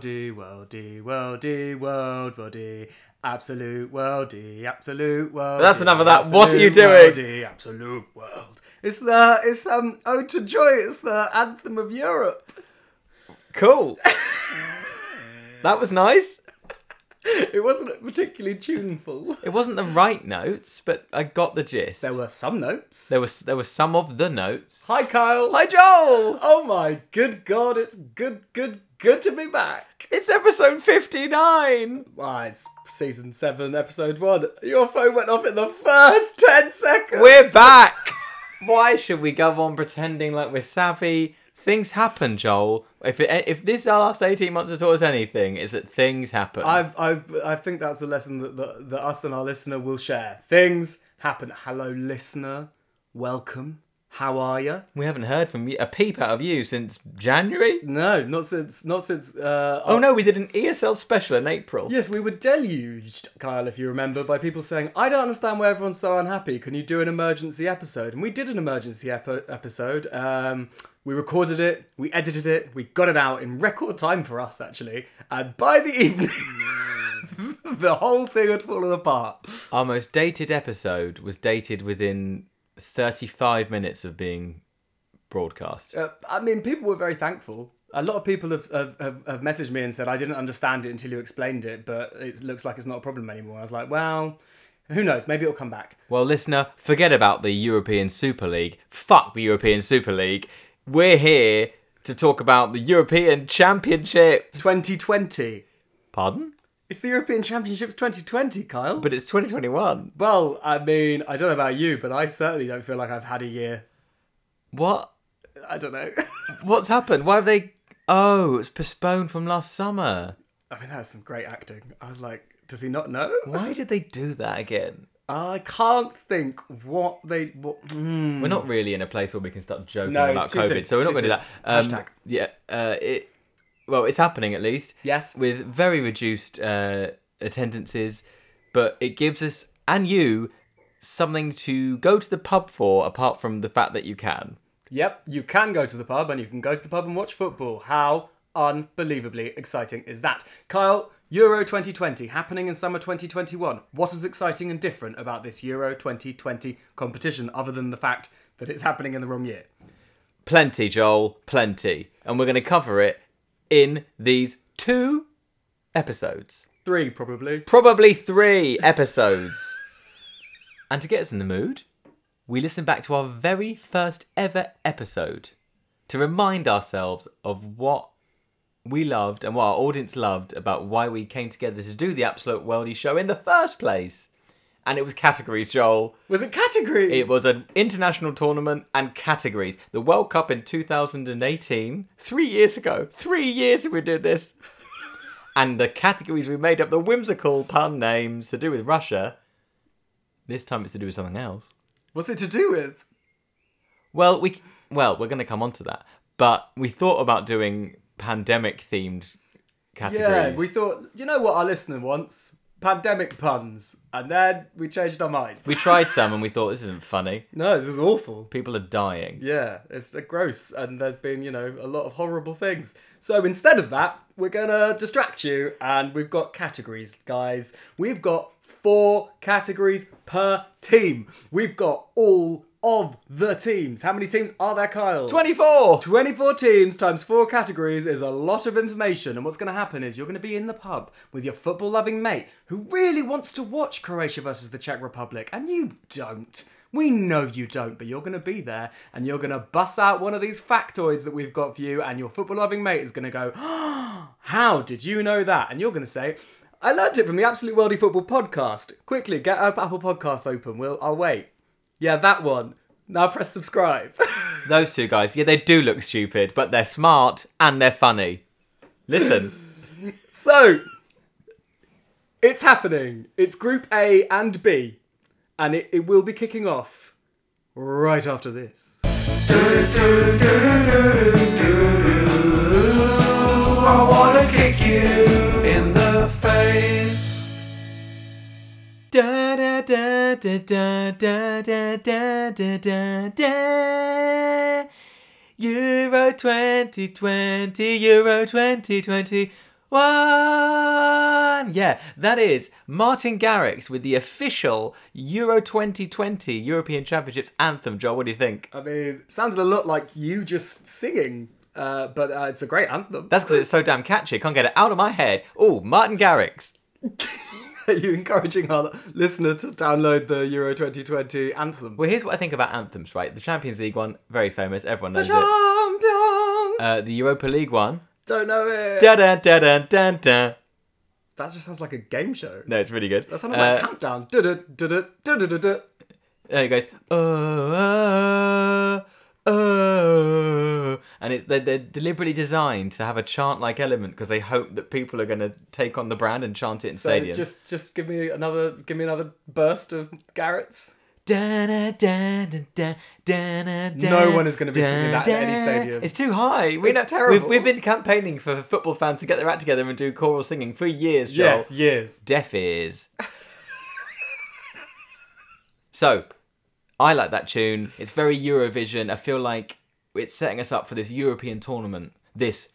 worldy, worldy, worldy, world, worldy. Absolute worldy, absolute world. That's enough of that. What are you doing? Worldy, absolute world. It's the it's um Ode to Joy. It's the anthem of Europe. Cool. that was nice. It wasn't particularly tuneful. It wasn't the right notes, but I got the gist. There were some notes. there was there were some of the notes. Hi, Kyle. Hi Joel. Oh my good god! It's good, good, good to be back. It's episode fifty nine. Ah, it's season seven, episode one. Your phone went off in the first ten seconds. We're back. Why should we go on pretending like we're savvy? Things happen, Joel. If it, if this last eighteen months has taught us anything, is that things happen. I've, I've, I think that's a lesson that, that, that us and our listener will share. Things happen. Hello, listener. Welcome. How are you? we haven't heard from you, a peep out of you since January. No, not since, not since. Uh, Oh no, we did an ESL special in April. Yes, we were deluged, Kyle, if you remember, by people saying, I don't understand why everyone's so unhappy. Can you do an emergency episode? And we did an emergency epi- episode. Um, we recorded it, we edited it, we got it out in record time for us, actually. And by the evening, the whole thing had fallen apart. Our most dated episode was dated within 35 minutes of being broadcast. Uh, I mean, people were very thankful. A lot of people have, have, have, have messaged me and said, I didn't understand it until you explained it, but it looks like it's not a problem anymore. I was like, well, who knows? Maybe it'll come back. Well, listener, forget about the European Super League. Fuck the European Super League. We're here to talk about the European Championships. 2020. Pardon? It's the European Championships 2020, Kyle. But it's 2021. well, I mean, I don't know about you, but I certainly don't feel like I've had a year. What? I don't know. What's happened? Why have they. Oh, it's postponed from last summer. I mean, that's some great acting. I was like, does he not know? Why did they do that again? I can't think what they. What, hmm. We're not really in a place where we can start joking No, about it's too COVID, soon, so we're not too going to do that. soon. Um, Hashtag. Yeah, uh, it. Well, it's happening at least. Yes. with very reduced uh, attendances, but it gives us and you something to go to the pub for, apart from the fact that you can. Yep, you can go to the pub and you can go to the pub and watch football. How unbelievably exciting is that? Kyle, Euro 2020 happening in summer 2021. What is exciting and different about this Euro 2020 competition other than the fact that it's happening in the wrong year? Plenty, Joel, plenty, and we're going to cover it in these two episodes, Three, probably. probably three episodes. and to get us in the mood, we listen back to our very first ever episode to remind ourselves of what we loved and what our audience loved about why we came together to do the Absolute Worldy show in the first place. And it was categories, Joel. Was it categories? It was an international tournament and categories. The World Cup in 2018, three years ago. Three years we did this. and the categories we made up, the whimsical pun names to do with Russia. This time it's to do with something else. What's it to do with? Well, we well we're going to come on to that, but we thought about doing pandemic themed categories. Yeah, we thought, you know what our listener wants? Pandemic puns. And then we changed our minds. we tried some and we thought this isn't funny. no, this is awful. People are dying. Yeah, it's gross, and there's been, you know, a lot of horrible things. So instead of that, we're gonna distract you, and we've got categories, guys. We've got four categories per team. We've got all of the teams. How many teams are there, Kyle? 24. 24 teams times four categories is a lot of information. And what's going to happen is you're going to be in the pub with your football loving mate who really wants to watch Croatia versus the Czech Republic. And you don't. We know you don't, but you're going to be there and you're going to bust out one of these factoids that we've got for you. And your football loving mate is going to go, How did you know that? And you're going to say, I learned it from the Absolute Worldy Football podcast. Quickly, get up Apple Podcasts open. We'll, I'll wait. Yeah, that one. Now press subscribe. Those two guys, yeah, they do look stupid, but they're smart and they're funny. Listen, So, it's happening. It's Group A and B, and it, it will be kicking off right after this. I wanna kick you da da da da da da da da da da da. Euro 2020, Euro 2021. Yeah, that is Martin Garrix with the official Euro 2020 European Championships anthem. Joel, what do you think? I mean, sounded a lot like you just singing, uh, but uh, it's a great anthem. That's because it's so damn catchy. Can't get it out of my head. Oh, Martin Garrix. Are you encouraging our listener to download the Euro 2020 anthem? Well, here's what I think about anthems, right? The Champions League one, very famous. Everyone knows it. Champions! Uh, the Europa League one. Don't know it. Da da da da da da. That just sounds like a game show. No, it's really good. That sounded Uh, like Countdown. Du-du-du-du-du-du-du-du. There it goes. Oh, oh, oh. And it's they're, they're deliberately designed to have a chant-like element because they hope that people are going to take on the brand and chant it in So stadiums. just just give me another give me another burst of Garrix. No one is gonna be singing that at any stadium. It's too high. We It's know, terrible. We've, we've been campaigning for football fans to get their act together and do choral singing for years, Joel. Yes, yes. Deaf ears. so, I like that tune. It's very Eurovision. I feel like it's setting us up for this European tournament, this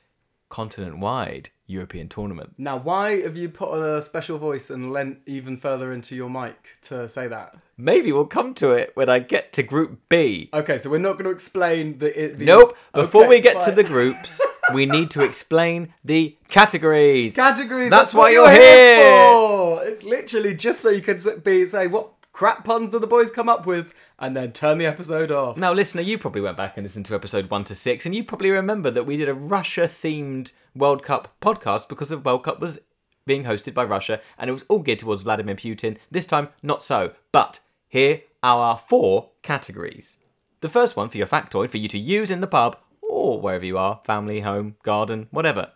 continent-wide European tournament. Now, why have you put on a special voice and lent even further into your mic to say that? Maybe we'll come to it when I get to Group B. Okay, so we're not going to explain the. the Nope. Before Okay, we get to the groups, we need to explain the categories. categories. That's what why you're here here. for. It's literally just so you can be say what crap puns that the boys come up with, and then turn the episode off. Now, listener, you probably went back and listened to episode one to six, and you probably remember that we did a Russia-themed World Cup podcast because the World Cup was being hosted by Russia, and it was all geared towards Vladimir Putin. This time, not so. But here are our four categories. The first one for your factoid for you to use in the pub or wherever you are, family, home, garden, whatever.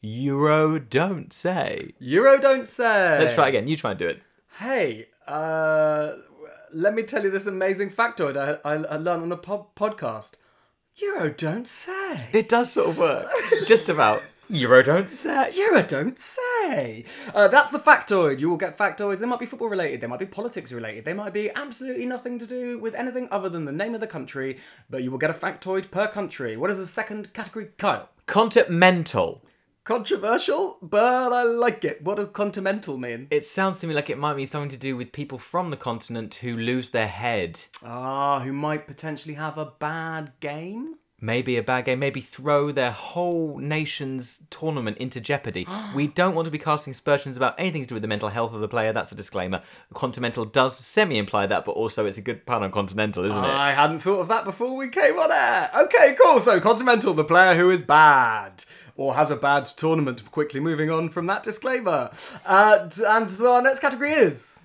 Euro don't say. Euro don't say. Let's try again. You try and do it. Hey, uh, let me tell you this amazing factoid I, I, I learned on a po- podcast. Euro don't say. It does sort of work. Just about. Euro don't say. Euro don't say. Uh, that's the factoid. You will get factoids. They might be football related. They might be politics related. They might be absolutely nothing to do with anything other than the name of the country. But you will get a factoid per country. What is the second category, Kyle? Continental. Controversial, but I like it. What does continental mean? It sounds to me like it might be something to do with people from the continent who lose their head. Ah, who might potentially have a bad game? Maybe a bad game, maybe throw their whole nation's tournament into jeopardy. we don't want to be casting aspersions about anything to do with the mental health of the player, that's a disclaimer. Continental does semi imply that, but also it's a good pun on continental, isn't it? I hadn't thought of that before we came on air. Okay, cool. So, Continental, the player who is bad or has a bad tournament. Quickly moving on from that disclaimer. Uh, and so our next category is.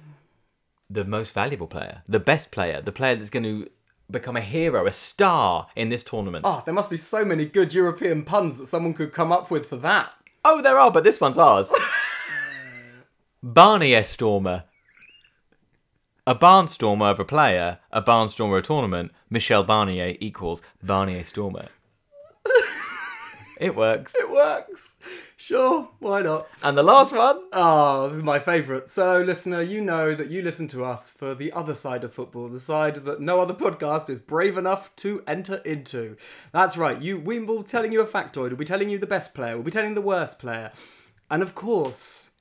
The most valuable player, the best player, the player that's going to become a hero, a star in this tournament. Oh, there must be so many good European puns that someone could come up with for that. Oh, there are, but this one's ours. Barnier Stormer. A barnstormer of a player, a barnstormer of a tournament, Michel Barnier equals Barnier Stormer. It works. It works. Sure, why not? And the last one? Oh, this is my favourite. So, listener, you know that you listen to us for the other side of football, the side that no other podcast is brave enough to enter into. That's right. You, we will be telling you a factoid. We'll be telling you the best player. We'll be telling the worst player, and of course,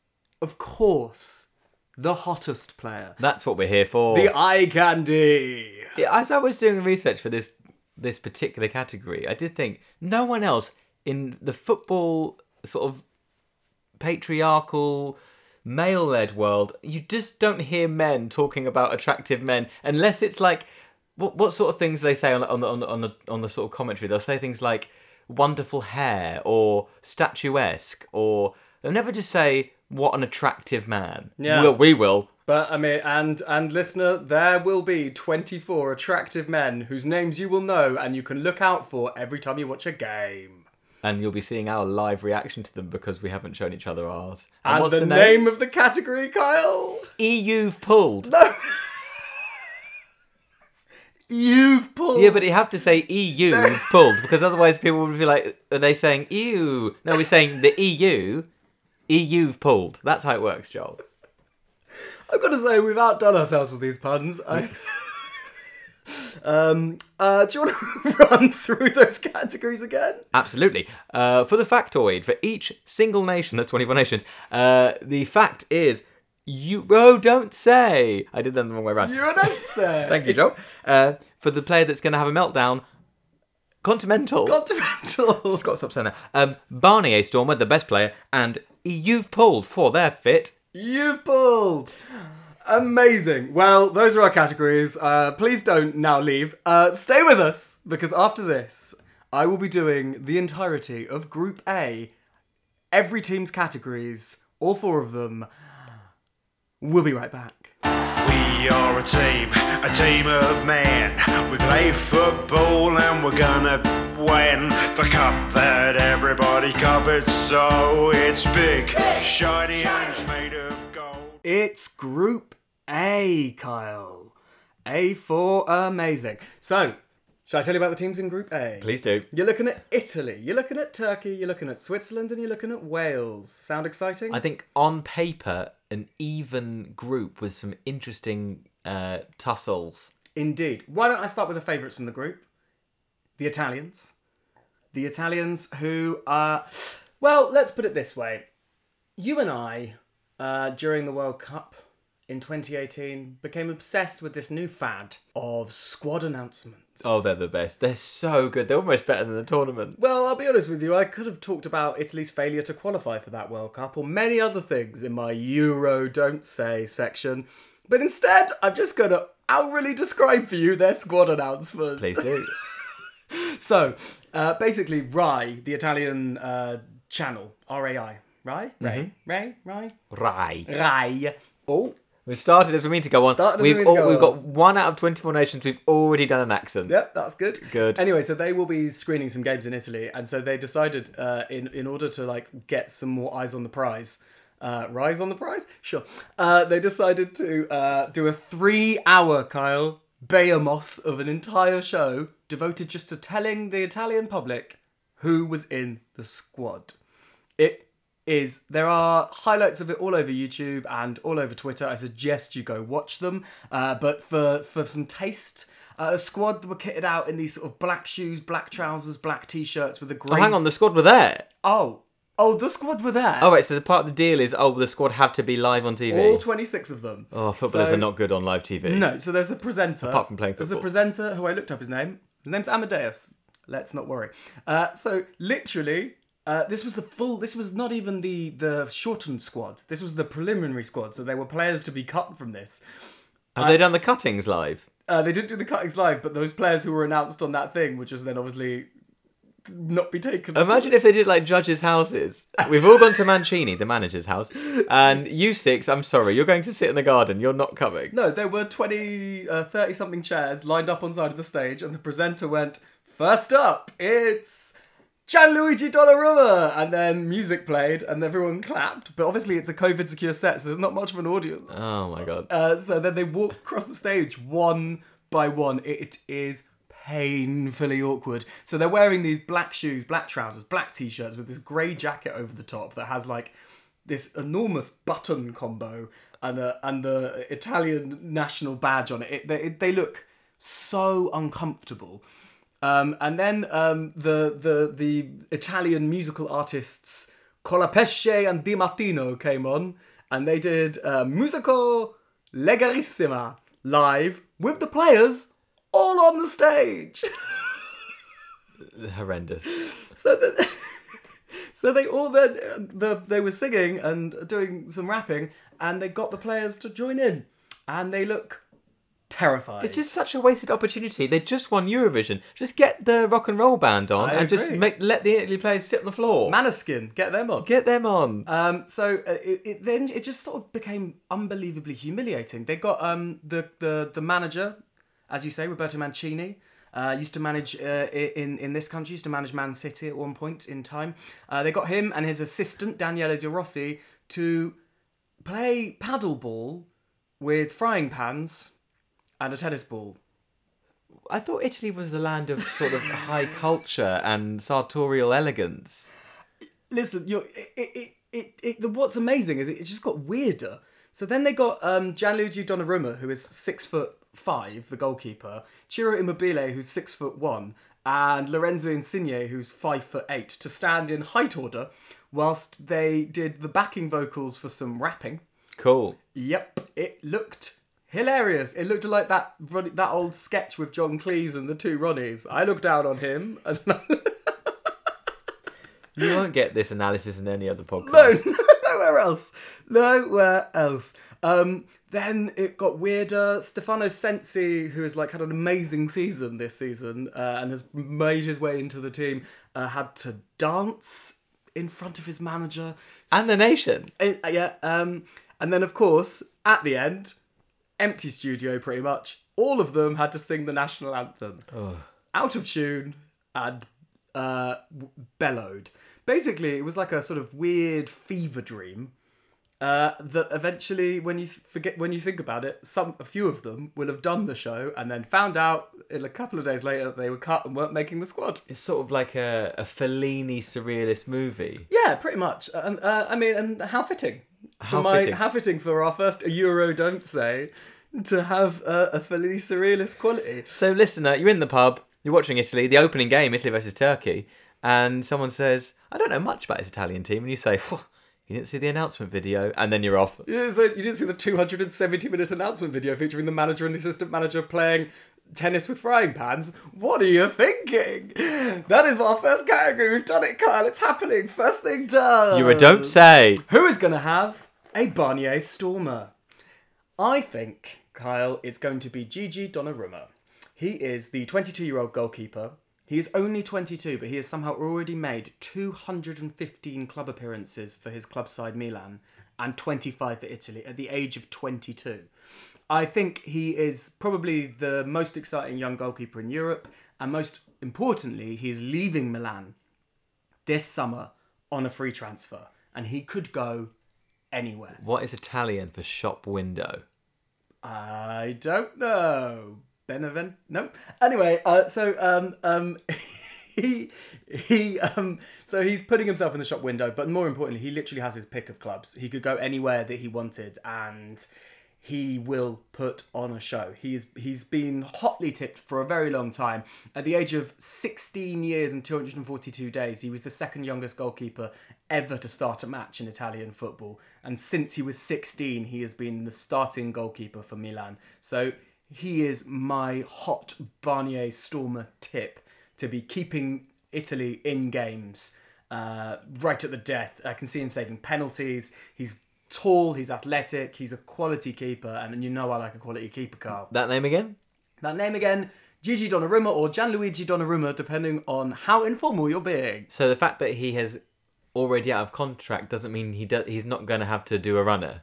of course, the hottest player, That's what we're here for. the eye candy. Yeah, As I was doing research for this this particular category, I did think no one else in the football sort of patriarchal male-led world, you just don't hear men talking about attractive men unless it's like what what sort of things they say on the, on the on the on the on the sort of commentary. They'll say things like wonderful hair or statuesque or they'll never just say what an attractive man. Yeah. Well, we will. But I mean, and and listener, there will be twenty four attractive men whose names you will know and you can look out for every time you watch a game. And you'll be seeing our live reaction to them because we haven't shown each other ours. And, what's the, name? of the category, Kyle? EU've pulled. No. you've pulled. Yeah, but you have to say EU've pulled because otherwise people would be like, are they saying EU? No, we're saying the EU. EU've pulled. That's how it works, Joel. I've got to say, we've outdone ourselves with these puns. I... um, uh, do you want to run through those categories again? Absolutely. Uh, for the factoid, for each single nation, that's 24 nations, uh, the fact is, you. Oh, don't say. I did them the wrong way around. You're an answer. Thank you, Joe. Uh, for the player that's going to have a meltdown, Continental. Continental. Scott, stop saying that. Um, Barnier Stormer, the best player, and You've Pulled for their fit. You've pulled. Amazing. Well, those are our categories. Uh, please don't now leave. Uh, stay with us because after this, I will be doing the entirety of Group A, every team's categories, all four of them. We'll be right back. We are a team, a team of men. We play football and we're gonna win the cup that everybody covers. So it's big, shiny, and it's made of gold. It's Group A, Kyle. A for amazing. So, shall I tell you about the teams in Group A? Please do. You're looking at Italy, you're looking at Turkey, you're looking at Switzerland, and you're looking at Wales. Sound exciting? I think on paper, an even group with some interesting uh, tussles. Indeed. Why don't I start with the favourites from the group? The Italians. The Italians who are. Well, let's put it this way. You and I, uh, during the World Cup in 2018, became obsessed with this new fad of squad announcements. Oh, they're the best. They're so good. They're almost better than the tournament. Well, I'll be honest with you, I could have talked about Italy's failure to qualify for that World Cup or many other things in my Euro Don't Say section. But instead, I'm just going to outwardly describe for you their squad announcement. Please do. So, uh, basically, Rai, the Italian uh, channel, R A I, Rai? Rai? Rai? Rai? Rai. Rai. Oh, We started as we mean to go on. Started we we've to go we've on. got one out of 24 nations. We've already done an accent. Yep, that's good. Good. Anyway, so they will be screening some games in Italy, and so they decided, uh, in in order to like get some more eyes on the prize, uh, rise on the prize, sure. Uh, they decided to uh, do a three-hour Kyle behemoth of an entire show devoted just to telling the Italian public who was in the squad. It is there are highlights of it all over YouTube and all over Twitter. I suggest you go watch them. Uh, but for for some taste, uh, a squad were kitted out in these sort of black shoes, black trousers, black t-shirts with a green. Oh, hang on. The squad were there. Oh, oh, the squad were there. Oh, wait. So the part of the deal is, oh, the squad have to be live on TV. all twenty six of them. oh, footballers So- are not good on live TV. No, so there's a presenter. Apart from playing There's a football. presenter who I looked up his name. His name's Amadeus. Let's not worry. Uh, so literally, uh, this was the full. This was not even the the shortened squad. This was the preliminary squad. So there were players to be cut from this. Have they done the cuttings live? Uh, they didn't do the cuttings live, but those players who were announced on that thing would just then obviously not be taken. Imagine if they did like judges' houses. We've all gone to Mancini, the manager's house, and you six. I'm sorry, you're going to sit in the garden. You're not coming. No, there were 20, uh, 30 something chairs lined up on side of the stage, and the presenter went, First up, it's Gianluigi Donnarumma! And then music played, and everyone clapped. But obviously, it's a COVID secure set, so there's not much of an audience. Oh my god. Uh, so then they walk across the stage one by one. It is painfully awkward. So they're wearing these black shoes, black trousers, black t shirts with this grey jacket over the top that has like this enormous button combo and the, and the Italian national badge on it. it they, they look so uncomfortable. Um, and then um, the, the, the Italian musical artists Colapesce and Di Martino came on and they did uh, Musica leggerissima live with the players all on the stage. Horrendous. so that so they all then the they were singing and doing some rapping and they got the players to join in and they look terrified. It's just such a wasted opportunity. They just won Eurovision. Just get the rock and roll band on I and just make let the Italy players sit on the floor. Maneskin, get them on. Get them on. Um, so uh, it, it then it just sort of became unbelievably humiliating. They got um the the the manager, as you say, Roberto Mancini. Uh, used to manage uh, in in this country. Used to manage Man City at one point in time. Uh, they got him and his assistant Daniele De Rossi to play paddleball with frying pans and a tennis ball. I thought Italy was the land of sort of high culture and sartorial elegance. listen, you're, it, it, it, it, the, what's amazing is it, it just got weirder. So then they got um, Gianluigi Donnarumma, who is six foot five, the goalkeeper, Ciro Immobile, who's six foot one, and Lorenzo Insigne, who's five foot eight, to stand in height order whilst they did the backing vocals for some rapping. Cool. Yep, it looked hilarious. It looked like that that old sketch with John Cleese and the two Ronnies. I looked down on him. And You won't get this analysis in any other podcast. no, nowhere else. Nowhere else. Um, then it got weirder. Stefano Sensi, who has like had an amazing season this season uh, and has made his way into the team, uh, had to dance in front of his manager And the nation. Uh, yeah. Um, and then, of course, at the end, empty studio pretty much. All of them had to sing the national anthem. Out of tune and uh, bellowed. Basically, it was like a sort of weird fever dream. Uh, that eventually, when you forget, when you think about it, some a few of them will have done the show and then found out in a couple of days later that they were cut and weren't making the squad. It's sort of like a, a Fellini surrealist movie. Yeah, pretty much. And uh, I mean, and how fitting. How my, fitting. How fitting for our first Euro, don't say, to have uh, a Fellini surrealist quality. So, listener, you're in the pub, you're watching Italy, the opening game, Italy versus Turkey, and someone says, I don't know much about this Italian team, and you say, "Phew, you didn't see the announcement video, and then you're off. You didn't, see, you didn't see the 270 minute announcement video featuring the manager and the assistant manager playing tennis with frying pans. What are you thinking? That is our first category. We've done it, Kyle. It's happening. First thing done. You're don't say. Who is going to have a Barnier Stormer? I think, Kyle, it's going to be Gigi Donnarumma. He is the 22 year old goalkeeper. He is only 22, but he has somehow already made 215 club appearances for his club side Milan and 25 for Italy at the age of 22. I think he is probably the most exciting young goalkeeper in Europe, and most importantly, he is leaving Milan this summer on a free transfer, and he could go anywhere. What is Italian for shop window? I don't know. Benevent? No. Anyway, uh, so um, um, he he um, so he's putting himself in the shop window, but more importantly, he literally has his pick of clubs. He could go anywhere that he wanted, and he will put on a show. He's he's been hotly tipped for a very long time. At the age of 16 years and 242 days, he was the second youngest goalkeeper ever to start a match in Italian football. And since he was 16, he has been the starting goalkeeper for Milan. So he is my hot Barnier Stormer tip to be keeping Italy in games uh, right at the death. I can see him saving penalties. He's tall, he's athletic, he's a quality keeper, and you know I like a quality keeper, Carl. That name again? That name again, Gigi Donnarumma or Gianluigi Donnarumma, depending on how informal you're being. So the fact that he has already out of contract doesn't mean he do- he's not going to have to do a runner.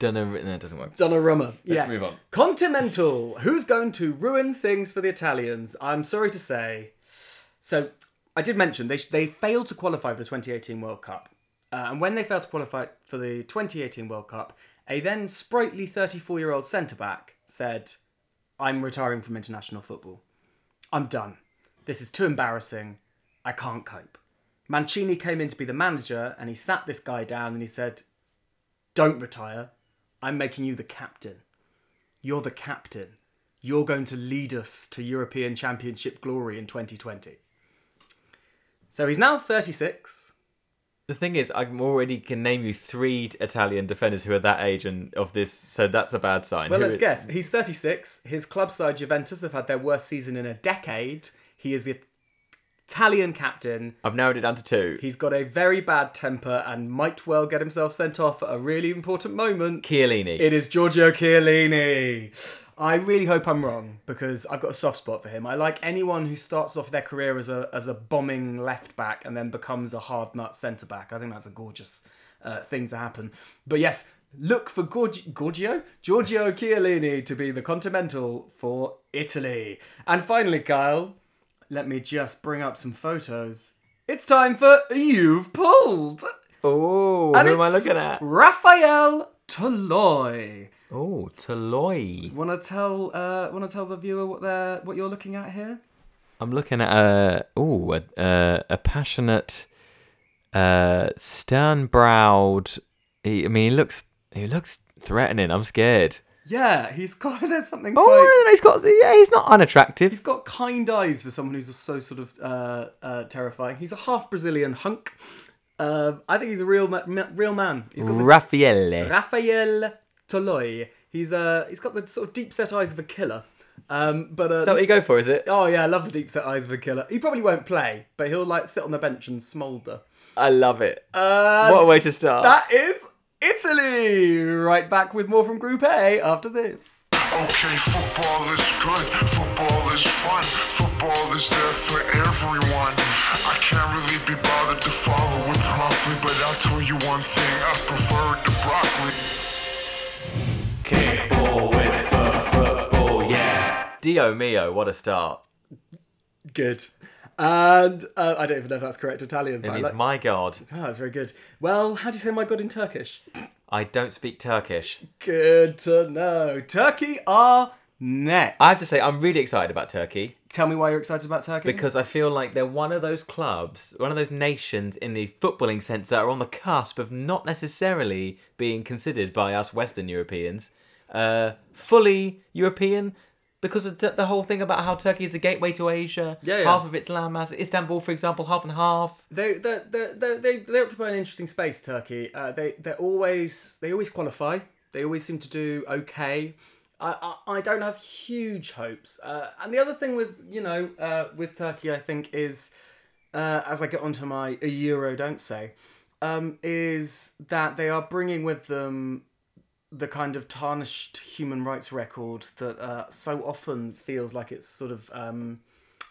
Don't. No, it doesn't work. Donnarumma. yes. move on. Continental. Who's going to ruin things for the Italians? I'm sorry to say. So, I did mention they, they failed to qualify for the 2018 World Cup. Uh, and when they failed to qualify for the 2018 World Cup, a then sprightly 34 year old centre back said, I'm retiring from international football. I'm done. This is too embarrassing. I can't cope. Mancini came in to be the manager and he sat this guy down and he said, Don't retire. I'm making you the captain. You're the captain. You're going to lead us to European Championship glory in 2020. So he's now 36. The thing is, I already can name you three Italian defenders who are that age and of this, so that's a bad sign. Well, Who let's is- guess. He's 36. His club side Juventus have had their worst season in a decade. He is the Italian captain. I've narrowed it down to two. He's got a very bad temper and might well get himself sent off at a really important moment. Chiellini. It is Giorgio Chiellini. I really hope I'm wrong because I've got a soft spot for him. I like anyone who starts off their career as a as a bombing left back and then becomes a hard nut centre back. I think that's a gorgeous uh, thing to happen. But yes, look for Gorg- Giorgio Giorgio Chiellini to be the Continental for Italy. And finally, Kyle, let me just bring up some photos. It's time for You've Pulled. oh, And who am I looking at? Rafael Toloi. Oh, Toloi. Want to tell uh want to tell the viewer what they're what you're looking at here? I'm looking at a oh a, a, a passionate, uh, stern-browed. He, I mean, he looks he looks threatening. I'm scared. Yeah, he's got. There's something. quite, Oh, he's got. Yeah, he's not unattractive. He's got kind eyes for someone who's so sort of uh, uh, terrifying. He's a half Brazilian hunk. Uh, I think he's a real ma- real man. He's got the Raffaele. Rafael Toloi. He's uh, he's got the sort of deep set eyes of a killer. Um, but uh, Is that what you go for? Is it? oh yeah, I love the deep set eyes of a killer. He probably won't play, but he'll like sit on the bench and smoulder. I love it. Uh, what a way to start. that is Italy. Right back with more from Group A after this. Okay, football is good, football is fun, football is there for everyone. I can't really be bothered to follow it properly, but I'll tell you one thing, I prefer it to broccoli. Kickball with foot football, yeah. Dio mio, what a start. Good. And uh, I don't even know if that's correct Italian. It But I means like- my God. Oh, that's very good. Well, how do you say my god in Turkish? I don't speak Turkish. Good to know. Turkey are next. I have to say, I'm really excited about Turkey Tell me why you're excited about Turkey. because I feel like they're one of those clubs, one of those nations in the footballing sense that are on the cusp of not necessarily being considered by us Western Europeans uh, fully European. Because of the whole thing about how Turkey is the gateway to Asia, Yeah, yeah. half of its landmass. Istanbul, for example, half and half. they they they they they, they occupy an interesting space. Turkey. Uh, they they always they always qualify. They always seem to do okay. I, I, I don't have huge hopes. Uh, and the other thing with you know uh, with Turkey, I think is uh, as I get onto my a euro don't say, um, is that they are bringing with them the kind of tarnished human rights record that uh, so often feels like it's sort of um,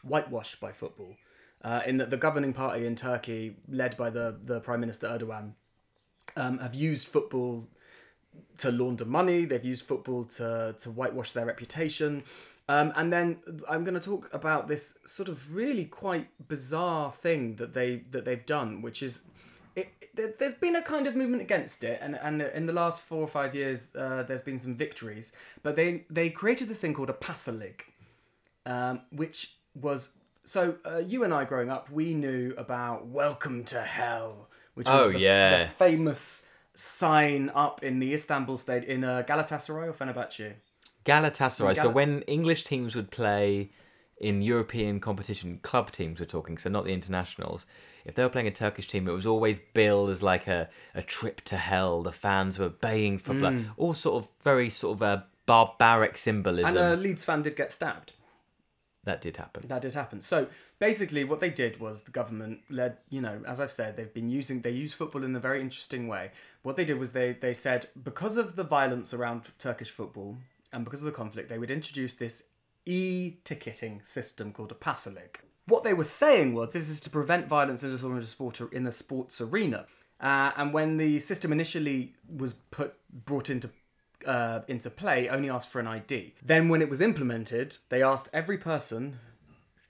whitewashed by football. Uh, in that the governing party in Turkey, led by the, the Prime Minister Erdogan, um, have used football to launder money. They've used football to to whitewash their reputation. Um, and then I'm going to talk about this sort of really quite bizarre thing that they that they've done, which is it, there, there's been a kind of movement against it, and, and in the last four or five years, uh, there's been some victories. But they they created this thing called a Passolig, um, which was so uh, you and I growing up, we knew about Welcome to Hell, which was Oh, the, yeah. the famous sign up in the Istanbul state in uh, Galatasaray or Fenerbahce. Galatasaray. so when English teams would play in European competition, club teams we're talking, so not the internationals. If they were playing a Turkish team, it was always billed as like a, a trip to hell. The fans were baying for Mm. blood. All sort of very sort of a barbaric symbolism. And a Leeds fan did get stabbed. that did happen. That did happen. So basically, what they did was the government led. You know, as I've said, they've been using they use football in a very interesting way. What they did was they they said because of the violence around Turkish football and because of the conflict, they would introduce this e-ticketing system called a Passolig. What they were saying was this is to prevent violence in the sport in the sports arena. Uh, and when the system initially was put brought into uh, into play, only asked for an ID. Then, when it was implemented, they asked every person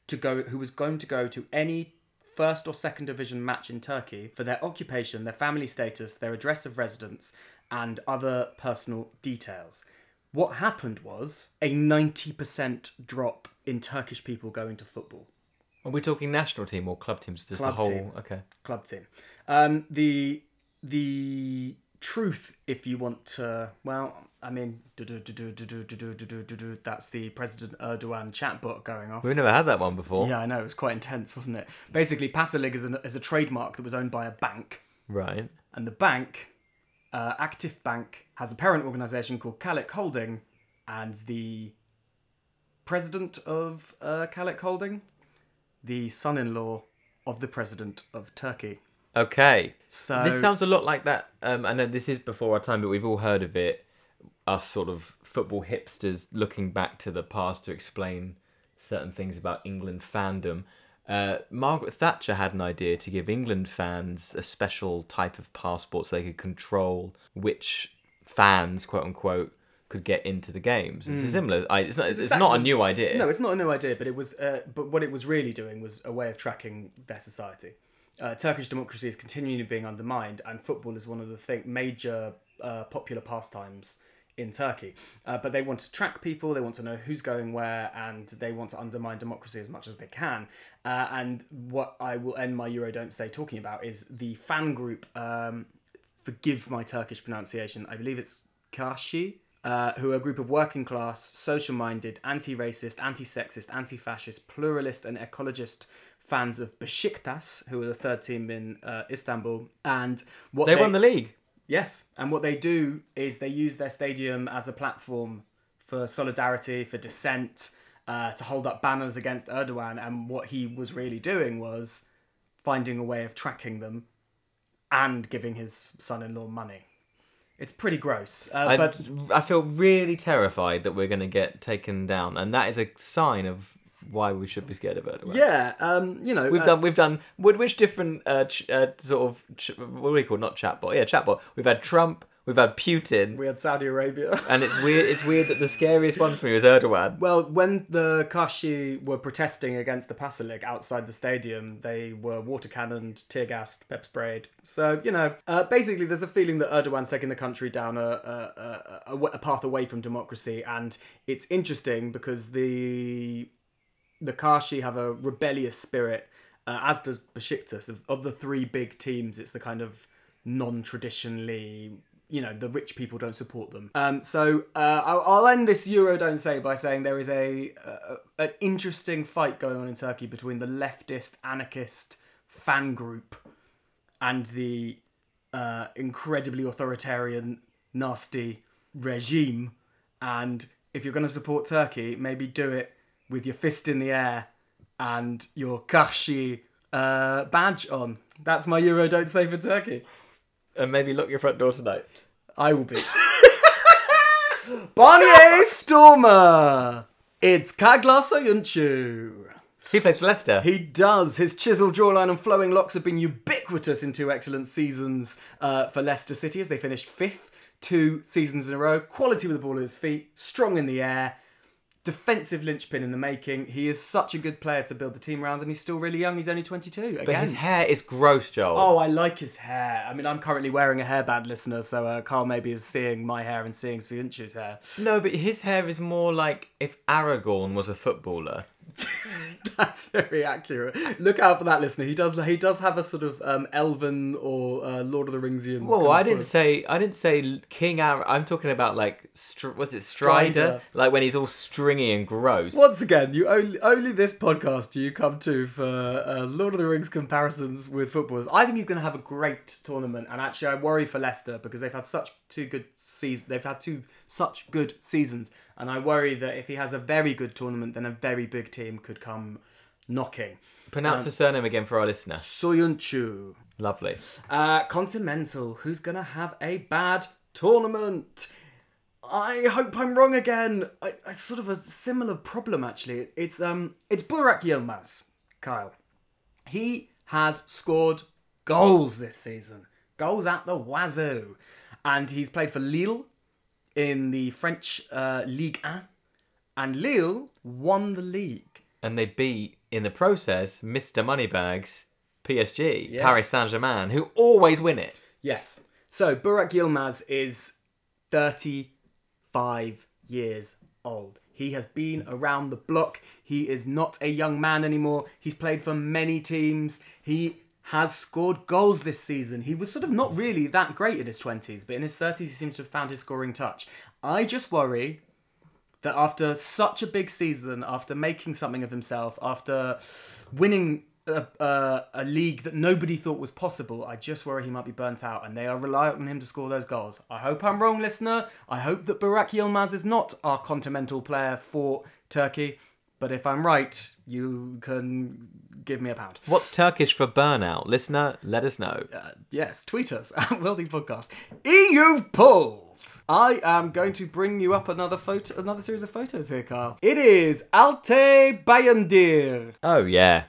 to go who was going to go to any first or second division match in Turkey for their occupation, their family status, their address of residence, and other personal details. What happened was a 90% drop in Turkish people going to football. Are we talking national team or club teams? Just Club the whole. team. Okay. club team. Um, the the truth, if you want to, well, I mean, that's the President Erdogan chatbot going off. We've never had that one before. Yeah, I know. It was quite intense, wasn't it? Basically, Passolig is, an, is a trademark that was owned by a bank, Right. and the bank, uh, Aktif Bank, has a parent organisation called Kalik Holding, and the president of uh, Kalik Holding, the son-in-law of the president of Turkey. Okay. So This sounds a lot like that. Um, I know this is before our time, but we've all heard of it. Us sort of football hipsters looking back to the past to explain certain things about England fandom. Uh, Margaret Thatcher had an idea to give England fans a special type of passport so they could control which fans, quote unquote, could get into the games. It's a similar. I, it's not. It's, exactly not a new idea. No, it's not a new idea, but it was. Uh, but what it was really doing was a way of tracking their society. Uh, Turkish democracy is continually being undermined, and football is one of the thing, major uh, popular pastimes in Turkey. Uh, but they want to track people, they want to know who's going where, and they want to undermine democracy as much as they can. Uh, and what I will end my Euro Don't Say talking about is the fan group. Um, forgive my Turkish pronunciation. I believe it's Kashi, uh, who are a group of working class, social minded, anti racist, anti sexist, anti fascist, pluralist, and ecologist fans of Besiktas, who are the third team in uh, Istanbul. And what They won the league. Yes, and what they do is they use their stadium as a platform for solidarity, for dissent, uh, to hold up banners against Erdogan. And what he was really doing was finding a way of tracking them and giving his son-in-law money. It's pretty gross, uh, I, but I feel really terrified that we're going to get taken down, and that is a sign of why we should be scared of Erdogan. yeah, um, you know, We've uh, done. We've done. Which which different uh, ch- uh, sort of ch- what do we call not chatbot? Yeah, chatbot. We've had Trump. We've had Putin. we had Saudi Arabia. and it's weird. It's weird that the scariest one for me was Erdogan. Well, when the Kashi were protesting against the Passolig outside the stadium, they were water cannoned, tear gassed, pepper sprayed. So, you know, uh, basically, there's a feeling that Erdogan's taking the country down a, a, a, a path away from democracy. And it's interesting because the the Kashi have a rebellious spirit, uh, as does Besiktas. Of, of the three big teams, it's the kind of non-traditionally, you know, the rich people don't support them. Um, so uh, I'll, end this Euro Don't Say by saying there is a, a an interesting fight going on in Turkey between the leftist anarchist fan group and the uh, incredibly authoritarian, nasty regime. And if you're going to support Turkey, maybe do it with your fist in the air and your Kashi uh, badge on. That's my Euro Don't Say for Turkey. And maybe lock your front door tonight. I will be. Barnier Stormer! It's Caglar Soyuncu. He plays for Leicester. He does. His chiseled jawline and flowing locks have been ubiquitous in two excellent seasons uh, for Leicester City as they finished fifth two seasons in a row. Quality with the ball at his feet, strong in the air, defensive linchpin in the making. He is such a good player to build the team around, and he's still really young. He's only 22. Again. but his hair is gross, Joel. Oh, I like his hair. I mean, I'm currently wearing a hairband, listener, so uh, Carl maybe is seeing my hair and seeing Soyuncu's hair. No, but his hair is more like if Aragorn was a footballer. That's very accurate. Look out for that, listener. He does. He does have a sort of um, elven or uh, Lord of the Ringsian. Well, I didn't say I didn't say King Ar. I'm talking about like str- was it Strider? Strider. Like when he's all stringy and gross. Once again, you only only this podcast do you come to for uh, Lord of the Rings comparisons with footballers. I think he's going to have a great tournament, and actually, I worry for Leicester because they've had such two good seasons. They've had two such good seasons, and I worry that if he has a very good tournament, then a very big team could come knocking. Pronounce the surname again for our listener. Soyuncu. Lovely. Uh, Continental, who's gonna have a bad tournament? I hope I'm wrong again. I, I sort of a similar problem actually. It's um, it's Burak Yilmaz, Kyle. He has scored goals this season, goals at the wazoo, and he's played for Lille in the French uh, Ligue 1, and Lille won the league. And they beat in the process Mr. Moneybags, PSG, Yeah. Paris Saint Germain, who always win it. Yes. So Burak Yilmaz is 35 years old. He has been around the block. He is not a young man anymore. He's played for many teams. He has scored goals this season. He was sort of not really that great in his 20s, but in his 30s, he seems to have found his scoring touch. I just worry that after such a big season, after making something of himself, after winning a, a, a league that nobody thought was possible, I just worry he might be burnt out, and they are reliant on him to score those goals. I hope I'm wrong, listener. I hope that Burak Yilmaz is not our continental player for Turkey, but if I'm right, you can give me a pound. What's Turkish for burnout? Listener, let us know. Uh, yes, tweet us at Welding Podcast. EU pulled. I am going to bring you up another photo, another series of photos here, Carl. It is Altay Bayindir. Oh yeah.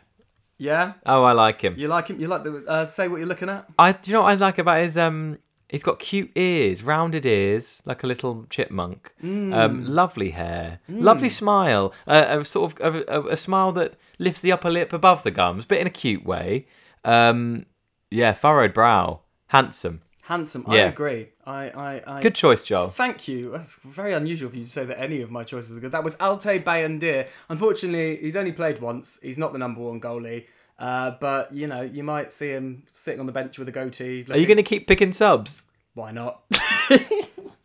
Yeah, Oh, I like him. you like him? You like the? Uh, say what you're looking at. I do you know what I like about his um he's got cute ears, rounded ears, like a little chipmunk. Um, lovely hair, lovely smile, uh, a sort of a, a, a smile that lifts the upper lip above the gums, but in a cute way. Um, yeah, furrowed brow, handsome. Handsome. I agree. I, I, I. Good choice, Joel. Thank you. That's very unusual for you to say that any of my choices are good. That was Altay Bayindir. Unfortunately, he's only played once. He's not the number one goalie. Uh, but you know, you might see him sitting on the bench with a goatee. Are you going to keep picking subs? Why not?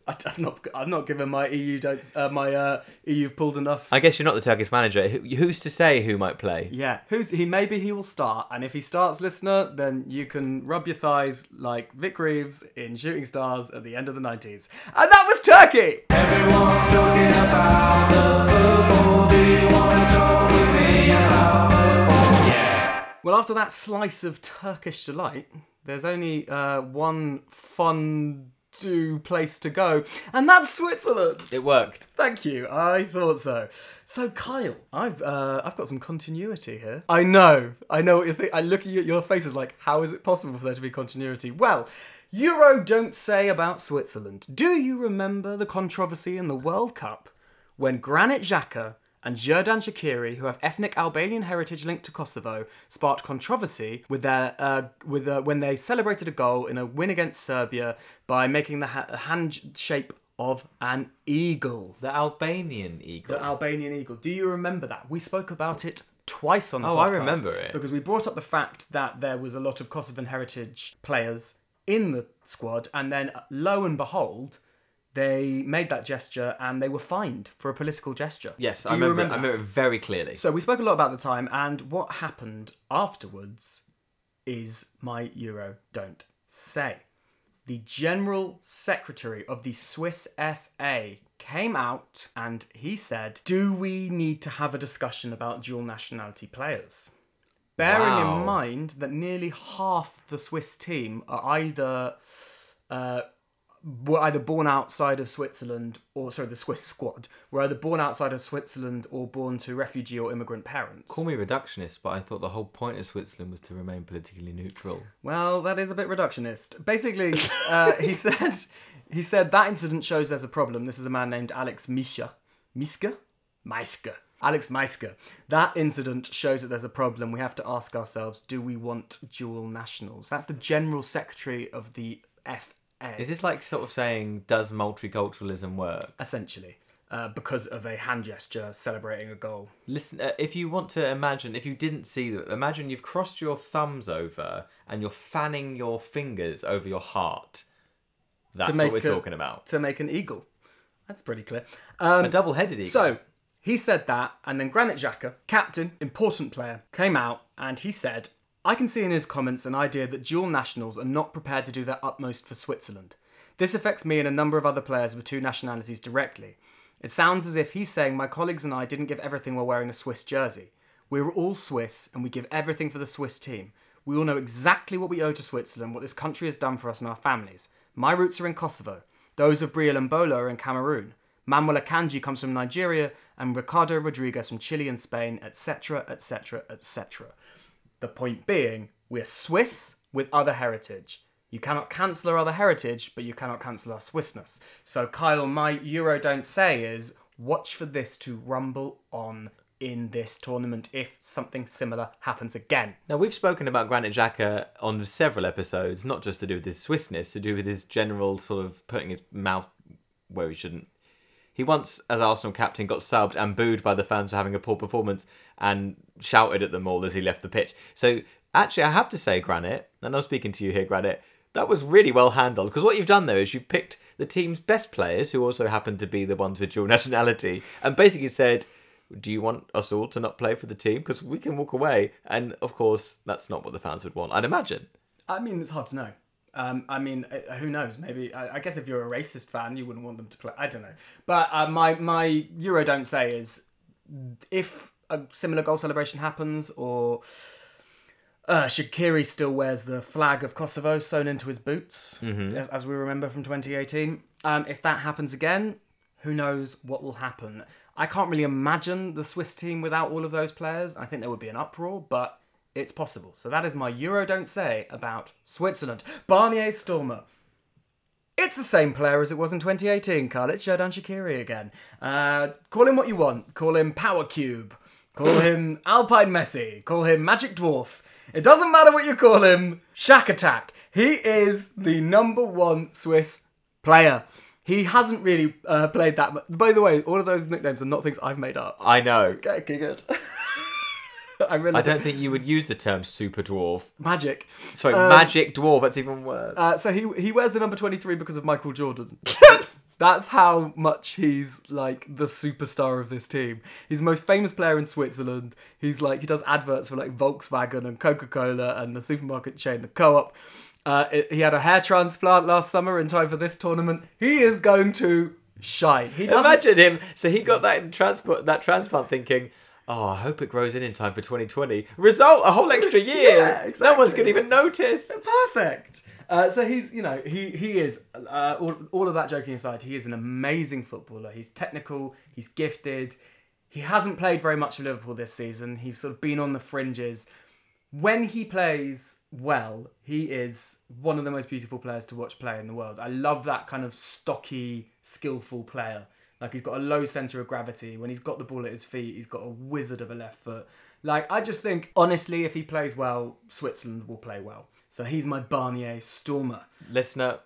I, have not. I've not given my EU don't. Uh, my uh, EU've pulled enough. I guess you're not the Turkish manager. Who, who's to say who might play? yeah, who's he? Maybe he will start, and if he starts, listener, then you can rub your thighs like Vic Reeves in Shooting Stars at the end of the nineties, and that was Turkey. Everyone's talking about the football. Do you want to talk Well, after that slice of Turkish delight, there's only uh, one fun do place to go, and that's Switzerland. It worked. Thank you. I thought so. So, Kyle, I've uh, I've got some continuity here. I know. I know what you think. I look at you, your is like, how is it possible for there to be continuity? Well, Euro don't say about Switzerland. Do you remember the controversy in the World Cup when Granit Xhaka and Xherdan Shaqiri, who have ethnic Albanian heritage linked to Kosovo, sparked controversy with their uh, with uh, when they celebrated a goal in a win against Serbia by making the ha- hand shape of an eagle. The Albanian eagle. The Albanian eagle. Do you remember that? We spoke about it twice on the Oh, podcast. I remember it. Because we brought up the fact that there was a lot of Kosovan heritage players in the squad, and then lo and behold, they made that gesture and they were fined for a political gesture. yes, Do I you remember. remember I remember it very clearly. so we spoke a lot about the time, and what happened afterwards is my Euro don't say. The General Secretary of the Swiss FA came out and he said, Do we need to have a discussion about dual nationality players? Bearing Wow. in mind that nearly half the Swiss team are either uh, were either born outside of Switzerland or sorry, the Swiss squad were either born outside of Switzerland or born to refugee or immigrant parents. Call me reductionist, but I thought the whole point of Switzerland was to remain politically neutral. Well, that is a bit reductionist. Basically, uh, he said he said that incident shows there's a problem. This is a man named Alex Misha. Miska? Meiska. Alex Meiska. That incident shows that there's a problem. We have to ask ourselves, do we want dual nationals? That's the General Secretary of the FA. Is this like sort of saying, does multiculturalism work? essentially, uh, because of a hand gesture celebrating a goal. Listen, uh, if you want to imagine, if you didn't see that, imagine you've crossed your thumbs over and you're fanning your fingers over your heart. That's what we're a- talking about. To make an eagle. That's pretty clear. Um, A double-headed eagle. So he said that, and then Granit Xhaka, captain, important player, came out and he said, "I can see in his comments an idea that dual nationals are not prepared to do their utmost for Switzerland. This affects me and a number of other players with two nationalities directly. It sounds as if he's saying my colleagues and I didn't give everything while wearing a Swiss jersey. We were all Swiss, and we give everything for the Swiss team. We all know exactly what we owe to Switzerland, what this country has done for us and our families. My roots are in Kosovo. Those of Breel Embolo are in Cameroon. Manuel Akanji comes from Nigeria, and Ricardo Rodriguez from Chile and Spain, etc., etc., etc. The point being, we're Swiss with other heritage. You cannot cancel our other heritage, but you cannot cancel our Swissness. So, Kyle, my Euro don't say is watch for this to rumble on in this tournament if something similar happens again. Now we've spoken about Granit Xhaka on several episodes, not just to do with his Swissness, to do with his general sort of putting his mouth where he shouldn't. He once, as Arsenal captain, got subbed and booed by the fans for having a poor performance and shouted at them all as he left the pitch. So actually, I have to say, Granit, and I'm speaking to you here, Granit, that was really well handled because what you've done there is you've picked the team's best players, who also happen to be the ones with dual nationality, and basically said, do you want us all to not play for the team? Because we can walk away. And of course, that's not what the fans would want, I'd imagine. I mean, it's hard to know. Um, I mean, uh, who knows? Maybe I, I guess if you're a racist fan, you wouldn't want them to play. I don't know. But uh, my my Euro don't say is if a similar goal celebration happens or uh, Shaqiri still wears the flag of Kosovo sewn into his boots, as, as we remember from 2018. Um, if that happens again, who knows what will happen? I can't really imagine the Swiss team without all of those players. I think there would be an uproar, but it's possible. So that is my Euro don't say about Switzerland. Barnier Stormer. It's the same player as it was in 2018, Carl. It's Jordan Shaqiri again. Uh, call him what you want. Call him Power Cube. Call him Alpine Messi. Call him Magic Dwarf. It doesn't matter what you call him. Shack Attack. He is the number one Swiss player. He hasn't really uh, played that much. By the way, all of those nicknames are not things I've made up. I know. Okay, okay, good. I I don't think you would use the term super dwarf. magic. Sorry, magic dwarf, that's even worse. Uh, so he he wears the number 23 because of Michael Jordan. That's how much he's like the superstar of this team. He's the most famous player in Switzerland. He's like he does adverts for like Volkswagen and Coca Cola and the supermarket chain, the Co-op. Uh, it- he had a hair transplant last summer in time for this tournament. He is going to shine. He doesn't- Imagine him. So he got that transport, that transplant, thinking, "Oh, I hope it grows in in time for 2020." Result: a whole extra year. Yeah, exactly. No one's gonna even notice. perfect. Uh, so he's, you know, he he is. Uh, all, all of that joking aside, he is an amazing footballer. He's technical. He's gifted. He hasn't played very much for Liverpool this season. He's sort of been on the fringes. When he plays well, he is one of the most beautiful players to watch play in the world. I love that kind of stocky, skillful player. Like he's got a low center of gravity. When he's got the ball at his feet, he's got a wizard of a left foot. Like I just think, honestly, if he plays well, Switzerland will play well. So he's my Barnier Stormer. Listener,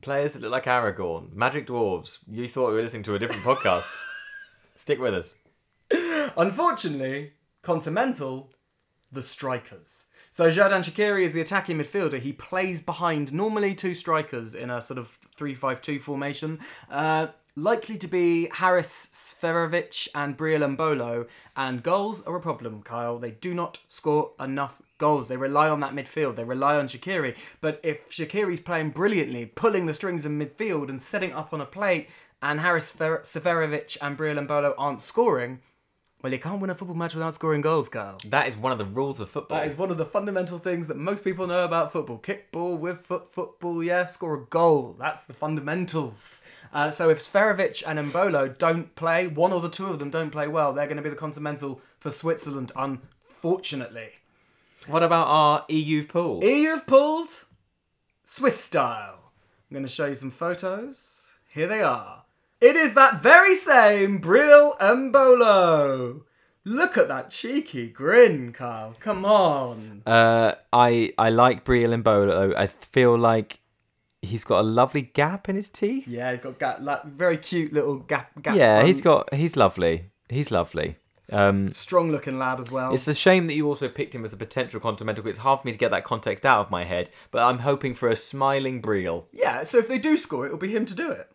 players that look like Aragorn, magic dwarves. You thought we were listening to a different podcast. Stick with us. Unfortunately, Continental, the strikers. So Jordan Shaqiri is the attacking midfielder. He plays behind normally two strikers in a sort of 3-5-2 formation. Uh, likely to be Haris, Seferovic and Breel Embolo. And goals are a problem, Kyle. They do not score enough goals. They rely on that midfield. They rely on Shaqiri. But if Shaqiri's playing brilliantly, pulling the strings in midfield and setting up on a plate, and Haris, Sfer- Seferovic and Breel Embolo aren't scoring, well, you can't win a football match without scoring goals, Carl. That is one of the rules of football. That is one of the fundamental things that most people know about football. Kickball, with foot football, yeah, score a goal. That's the fundamentals. Uh, so if Seferovic and Embolo don't play, one or the two of them don't play well, they're going to be the continental for Switzerland, unfortunately. What about our EU pool? EU've pulled Swiss style. I'm going to show you some photos. Here they are. It is that very same Breel Embolo. Look at that cheeky grin, Carl. Come on. Uh, I I like Breel Embolo. I feel like he's got a lovely gap in his teeth. Yeah, he's got ga- like, very cute little gap. gap Yeah, front. he's got he's lovely. He's lovely. Um, strong looking lad as well. it's a shame that you also picked him as a potential continental. It's hard for me to get that context out of my head, but I'm hoping for a smiling Breel. Yeah, so if they do score, it'll be him to do it.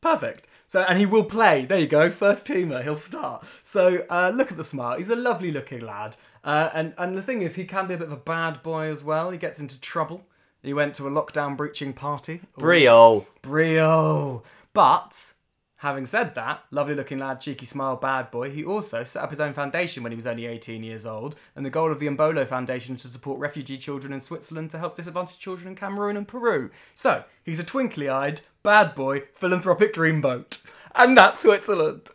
Perfect. So and he will play. There you go, first teamer. He'll start. So uh, look at the smile. He's a lovely looking lad. Uh, and and the thing is, he can be a bit of a bad boy as well. He gets into trouble. He went to a lockdown breaching party. Breel. Brio. But having said that, lovely looking lad, cheeky smile, bad boy, he also set up his own foundation when he was only 18 years old. And the goal of the Embolo Foundation is to support refugee children in Switzerland to help disadvantaged children in Cameroon and Peru. So he's a twinkly eyed, bad boy, philanthropic dreamboat. And that's Switzerland.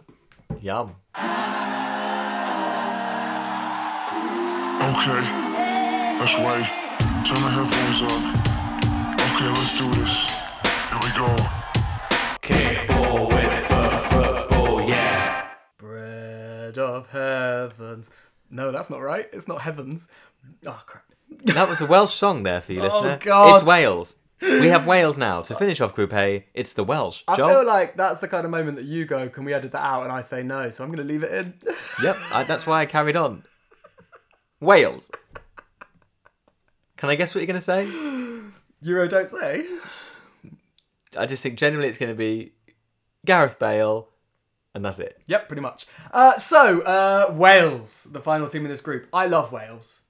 Yum. Okay, let's wait. Turn the headphones up. Okay, let's do this. Here we go. Kickball with foot football, yeah. Bread of heavens. No, that's not right. It's not heavens. Oh, crap. That was a Welsh song there for you, oh, listener. Oh. God. It's Wales. We have Wales now. To finish off Group A, it's the Welsh. I Joel? feel like that's the kind of moment that you go, can we edit that out? And I say no, so I'm going to leave it in. Yep, I, that's why I carried on. Wales. Can I guess what you're going to say? Euro don't say. I just think generally it's going to be Gareth Bale, and that's it. Yep, pretty much. Uh, so, uh, Wales, the final team in this group. I love Wales.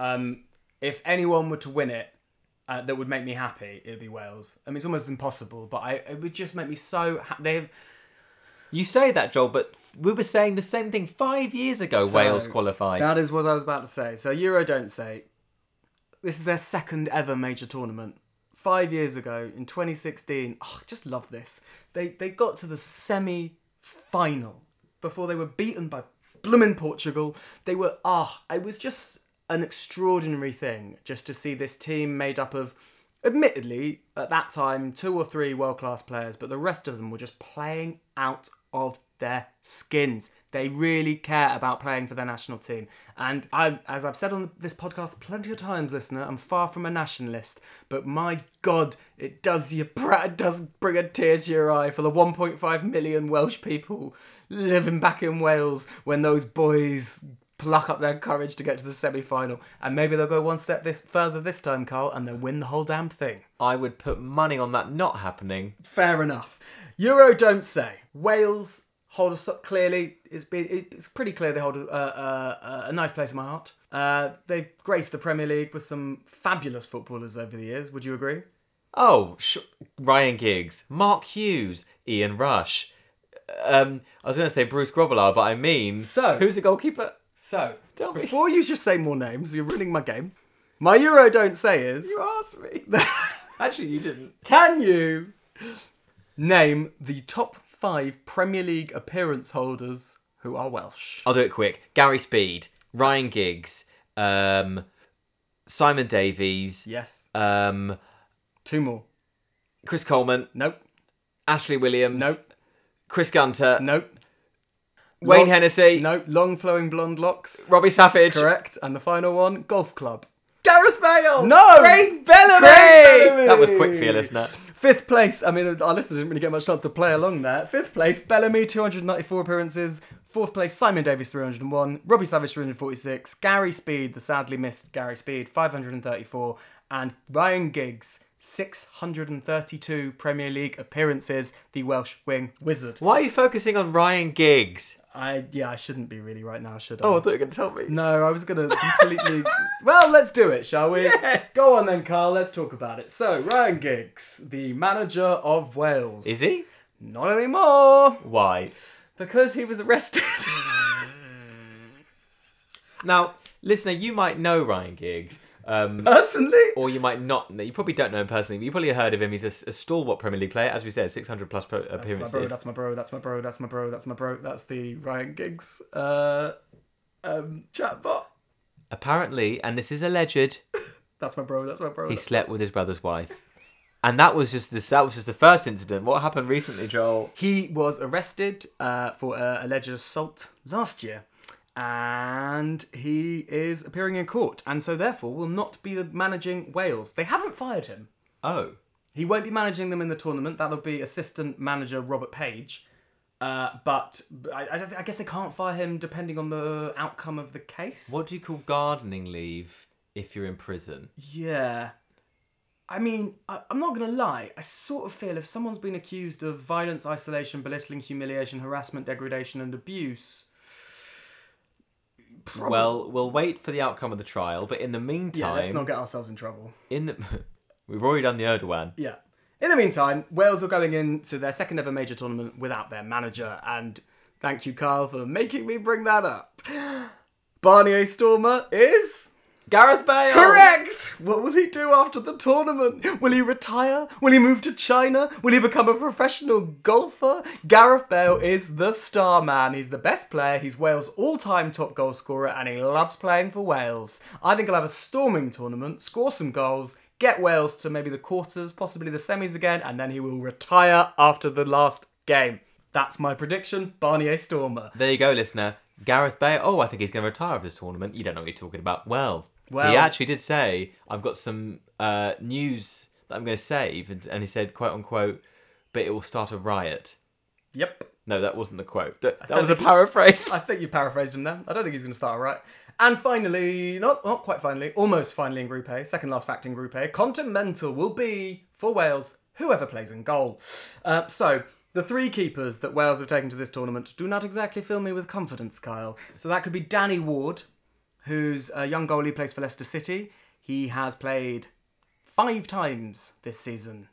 Um, if anyone were to win it, uh, that would make me happy. It would be Wales. I mean, it's almost impossible, but I, it would just make me so. Ha- they You say that, Joel, but we were saying the same thing five years ago. So, Wales qualified. That is what I was about to say. So Euro don't say. This is their second ever major tournament. Five years ago in 2016. Oh, I just love this. They they got to the semi final before they were beaten by blooming Portugal. They were ah, it was just an extraordinary thing just to see this team made up of admittedly at that time two or three world class players, but the rest of them were just playing out of their skins. They really care about playing for their national team. And I, as I've said on this podcast plenty of times, listener, I'm far from a nationalist, but my God, it does you pr- it does bring a tear to your eye for the 1.5 million Welsh people living back in Wales when those boys pluck up their courage to get to the semi final. And maybe they'll go one step this further this time, Carl, and they'll win the whole damn thing. I would put money on that not happening. Fair enough. Euro don't say. Wales hold us up clearly. It's been it's pretty clear they hold a, a, a, a nice place in my heart. Uh, they've graced the Premier League with some fabulous footballers over the years. Would you agree? Oh, sh- Ryan Giggs, Mark Hughes, Ian Rush. Um, I was going to say Bruce Grobbelaar, but I mean, So- who's the goalkeeper? So, Tell me. before you just say more names, you're ruining my game. My Euro don't say is You asked me. Actually, you didn't. Can you name the top five Premier League appearance holders who are Welsh? I'll do it quick. Gary Speed, Ryan Giggs, um, Simon Davies, Yes. um, Two more. Chris Coleman, Nope. Ashley Williams, Nope. Chris Gunter, Nope. Wayne Long- Hennessy, No, Long flowing blonde locks. Robbie Savage, Correct. And the final one, golf club. Gareth Bale, No! Craig Bellamy. Craig Bellamy! That was quick for you, listener. Fifth place, I mean, our listeners didn't really get much chance to play along there. Fifth place, Bellamy, 294 appearances. Fourth place, Simon Davies, 301. Robbie Savage, 346. Gary Speed, the sadly missed Gary Speed, 534. And Ryan Giggs, 632 Premier League appearances, the Welsh wing wizard. Why are you focusing on Ryan Giggs? I, yeah, I shouldn't be really right now, should oh, I? Oh, I thought you were to tell me. No, I was gonna completely. well, let's do it, shall we? Yeah. Go on then, Carl. Let's talk about it. So, Ryan Giggs, the manager of Wales, Is he? not anymore Why? because he was arrested. Now, listener, you might know Ryan Giggs. Um, Personally, or you might not. know- You probably don't know him personally, but you probably heard of him. He's a, a stalwart Premier League player, as we said, 600 plus pro- that's my appearances. bro. That's my bro. That's my bro. That's my bro. That's my bro. That's the Ryan Giggs uh, um, chatbot. Apparently, and this is alleged, That's my bro. That's my bro. he slept with his brother's wife, and that was just this. That was just the first incident. What happened recently, Joel? He was arrested uh, for uh, alleged assault last year, and he is appearing in court, and so therefore will not be managing Wales. They haven't fired him. Oh, He won't be managing them in the tournament. That'll be assistant manager Robert Page. Uh, but I, I, I guess they can't fire him depending on the outcome of the case. what do you call gardening leave if you're in prison? Yeah. I mean, I, I'm not going to lie. I sort of feel if someone's been accused of violence, isolation, belittling, humiliation, harassment, degradation, and abuse. Prob- Well, we'll wait for the outcome of the trial, but in the meantime, yeah, let's not get ourselves in trouble. in the we've already done the Erdogan. Yeah. In the meantime, Wales are going into their second ever major tournament without their manager, and thank you, Carl, for making me bring that up. Barnier Stormer is Gareth Bale. Correct! What will he do after the tournament? Will he retire? Will he move to China? Will he become a professional golfer? Gareth Bale is the star man. He's the best player. He's Wales' all time top goal scorer and he loves playing for Wales. I think he'll have a storming tournament, score some goals, get Wales to maybe the quarters, possibly the semis again, and then he will retire after the last game. That's my prediction. Barnier Stormer. There you go, listener. Gareth Bale. Oh, I think he's going to retire of this tournament. You don't know what you're talking about. Well, Well- he actually did say, "I've got some uh, news that I'm going to save," and, and he said, "quote unquote," but it will start a riot. Yep. No, that wasn't the quote. That, that was a paraphrase. I think you paraphrased him there. I don't think he's going to start a riot. And finally, not not quite finally, almost finally in Group A, second last fact in Group A, Continental will be for Wales whoever plays in goal. Uh, so the three keepers that Wales have taken to this tournament do not exactly fill me with confidence, Kyle. So that could be Danny Ward, who's a young goalie, plays for Leicester City. He has played five times this season.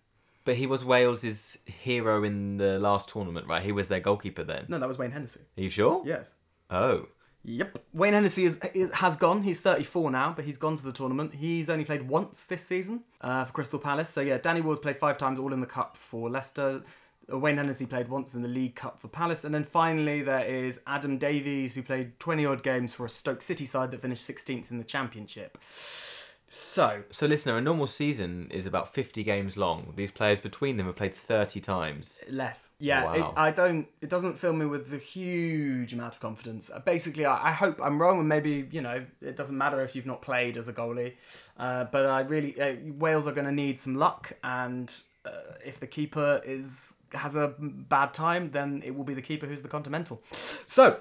but he was Wales's hero in the last tournament, right? He was their goalkeeper then. No, that was Wayne Hennessy. Are you sure? Yes. Oh, Yep. Wayne Hennessy is, is, has gone. He's 34 now, but he's gone to the tournament. He's only played once this season uh, for Crystal Palace. So, yeah, Danny Ward's played five times, all in the Cup for Leicester. Wayne Hennessy played once in the League Cup for Palace. And then finally, there is Adam Davies, who played 20 odd games for a Stoke City side that finished 16th in the Championship. So, so listener, a normal season is about 50 games long. These players between them have played 30 times. less. Yeah, Wow. it, I don't. It doesn't fill me with a huge amount of confidence. Uh, Basically, I, I hope I'm wrong, and maybe you know it doesn't matter if you've not played as a goalie. Uh, but I really, uh, Wales are going to need some luck, and uh, if the keeper is has a bad time, then it will be the keeper who's the continental. So,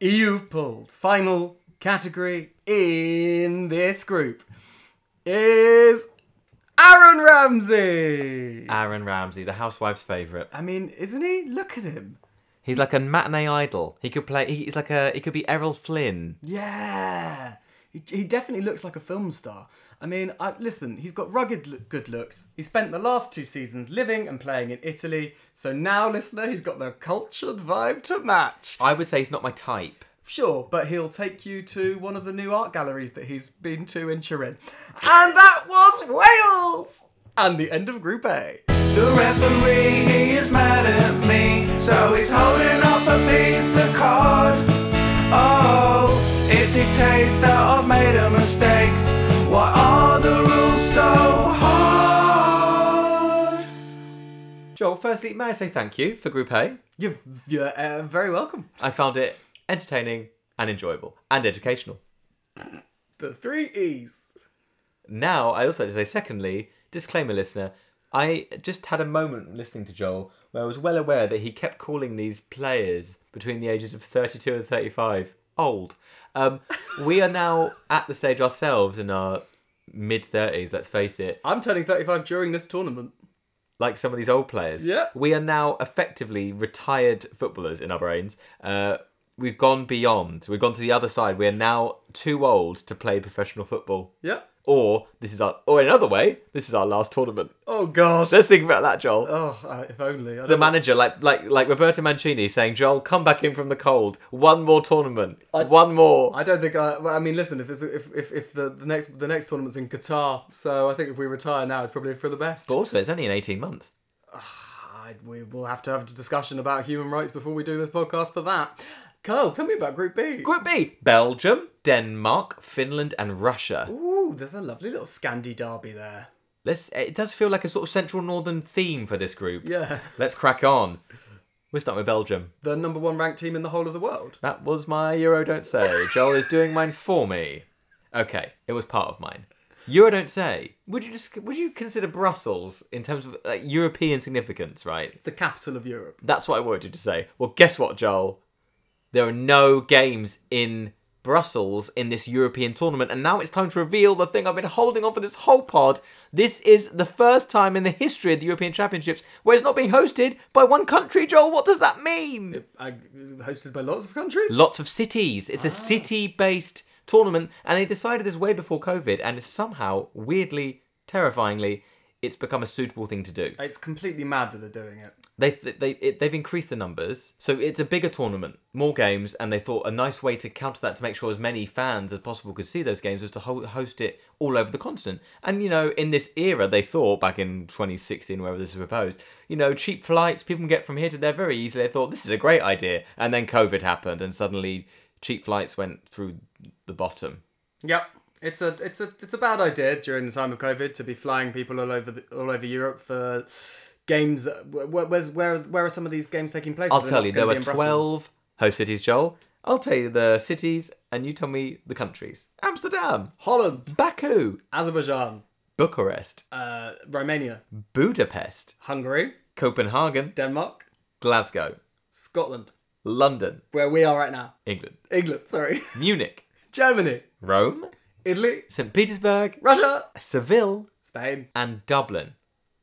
you've pulled final category in this group is Aaron Ramsey. Aaron Ramsey, the housewife's favourite. I mean, isn't he? Look at him. He's like a matinee idol. He could play. He's like a. He could be Errol Flynn. Yeah. He, he definitely looks like a film star. I mean, I, listen, he's got rugged lo- good looks. He spent the last two seasons living and playing in Italy. So now, listener, he's got the cultured vibe to match. I would say he's not my type. Sure, but he'll take you to one of the new art galleries that he's been to in Turin. And that was Wales! And the end of Group A. The referee, he is mad at me, so he's holding up a piece of card. Oh, it dictates that I've made a mistake. Why are the rules so hard? Joel, firstly, may I say thank you for Group A? You're, you're uh, very welcome. I found it entertaining and enjoyable and educational. The three E's. Now, I also like to say, secondly, disclaimer listener, I just had a moment listening to Joel where I was well aware that he kept calling these players between the ages of 32 and 35 old. Um, we are now at the stage ourselves in our mid 30s, let's face it, I'm turning 35 during this tournament. like some of these old players. Yeah. We are now effectively retired footballers in our brains. Uh, we've gone beyond. We've gone to the other side. We are now too old to play professional football. Yeah. Or this is our, or another way, this is our last tournament. Oh, God. Let's think about that, Joel. Oh, uh, if only. I the don't- manager, like like like Roberto Mancini, saying, "Joel, come back in from the cold. One more tournament. one more." I don't think. I, well, I mean, listen. If it's, if if, if the, the next the next tournament's in Qatar, so I think if we retire now, it's probably for the best. but also, it's only in eighteen months. I, we will have to have a discussion about human rights before we do this podcast for that. Carl, tell me about Group B. Group B: Belgium, Denmark, Finland, and Russia. There's a lovely little Scandi derby there. Let's. It does feel like a sort of central northern theme for this group. Yeah, Let's crack on. We're starting with Belgium. the number one ranked team in the whole of the world. That was my Euro Don't Say. Joel is doing mine for me. Okay, it was part of mine. Euro Don't Say. Would you just would you consider Brussels in terms of like, European significance? Right. It's the capital of Europe. That's what I wanted you to say. Well, guess what, Joel? There are no games in Brussels in this European tournament, and now it's time to reveal the thing I've been holding on for this whole pod. This is the first time in the history of the European Championships where it's not being hosted by one country, Joel. What does that mean? I, hosted by lots of countries. Lots of cities. It's a ah. city based tournament, and they decided this way before COVID, and it's somehow, weirdly, terrifyingly, it's become a suitable thing to do. it's completely mad that they're doing it. They've they it, they've increased the numbers, so it's a bigger tournament, more games, and they thought a nice way to counter that to make sure as many fans as possible could see those games was to ho- host it all over the continent. And you know, in this era, they thought back in 2016, wherever this was proposed, you know, cheap flights, people can get from here to there very easily. They thought this is a great idea, and then COVID happened, and suddenly cheap flights went through the bottom. Yep. It's a it's a it's a bad idea during the time of COVID to be flying people all over the, all over Europe for games. That, where, where's, where where are some of these games taking place? I'll tell you, there were 12 host cities, Joel. I'll tell you the cities, and you tell me the countries. Amsterdam, Holland, Baku, Azerbaijan, Bucharest, uh, Romania, Budapest, Hungary, Copenhagen, Denmark, Glasgow, Scotland, London, where we are right now. England, England, sorry, Munich, Germany, Rome, Italy, St. Petersburg, Russia, Seville, Spain, and Dublin.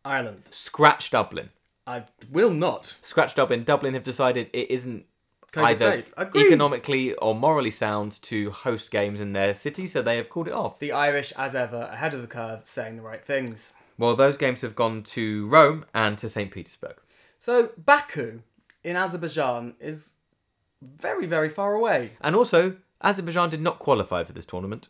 Ireland. Scratch Dublin. I will not. Scratch Dublin. Dublin have decided it isn't COVID either safe. Agreed. economically or morally sound to host games in their city, so they have called it off. The Irish, as ever, ahead of the curve, saying the right things. Well, those games have gone to Rome and to St. Petersburg. So Baku in Azerbaijan is very, very far away. And also, Azerbaijan did not qualify for this tournament.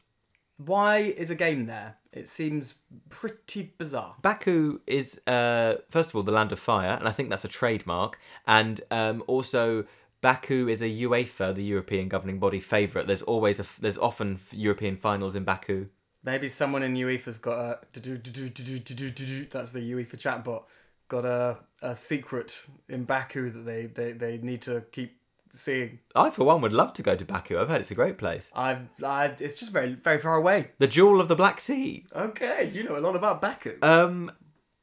Why is a game there? It seems pretty bizarre. Baku is, uh, first of all, the land of fire, and I think that's a trademark. And um, also, Baku is a UEFA, the European governing body, favourite. There's always a, f- there's often f- European finals in Baku. Maybe someone in UEFA's got a that's the UEFA chatbot got a, a secret in Baku that they, they, they need to keep seeing. I, for one, would love to go to Baku. I've heard it's a great place. I've I, it's just very very far away. The jewel of the Black Sea. Okay, you know a lot about Baku. Um,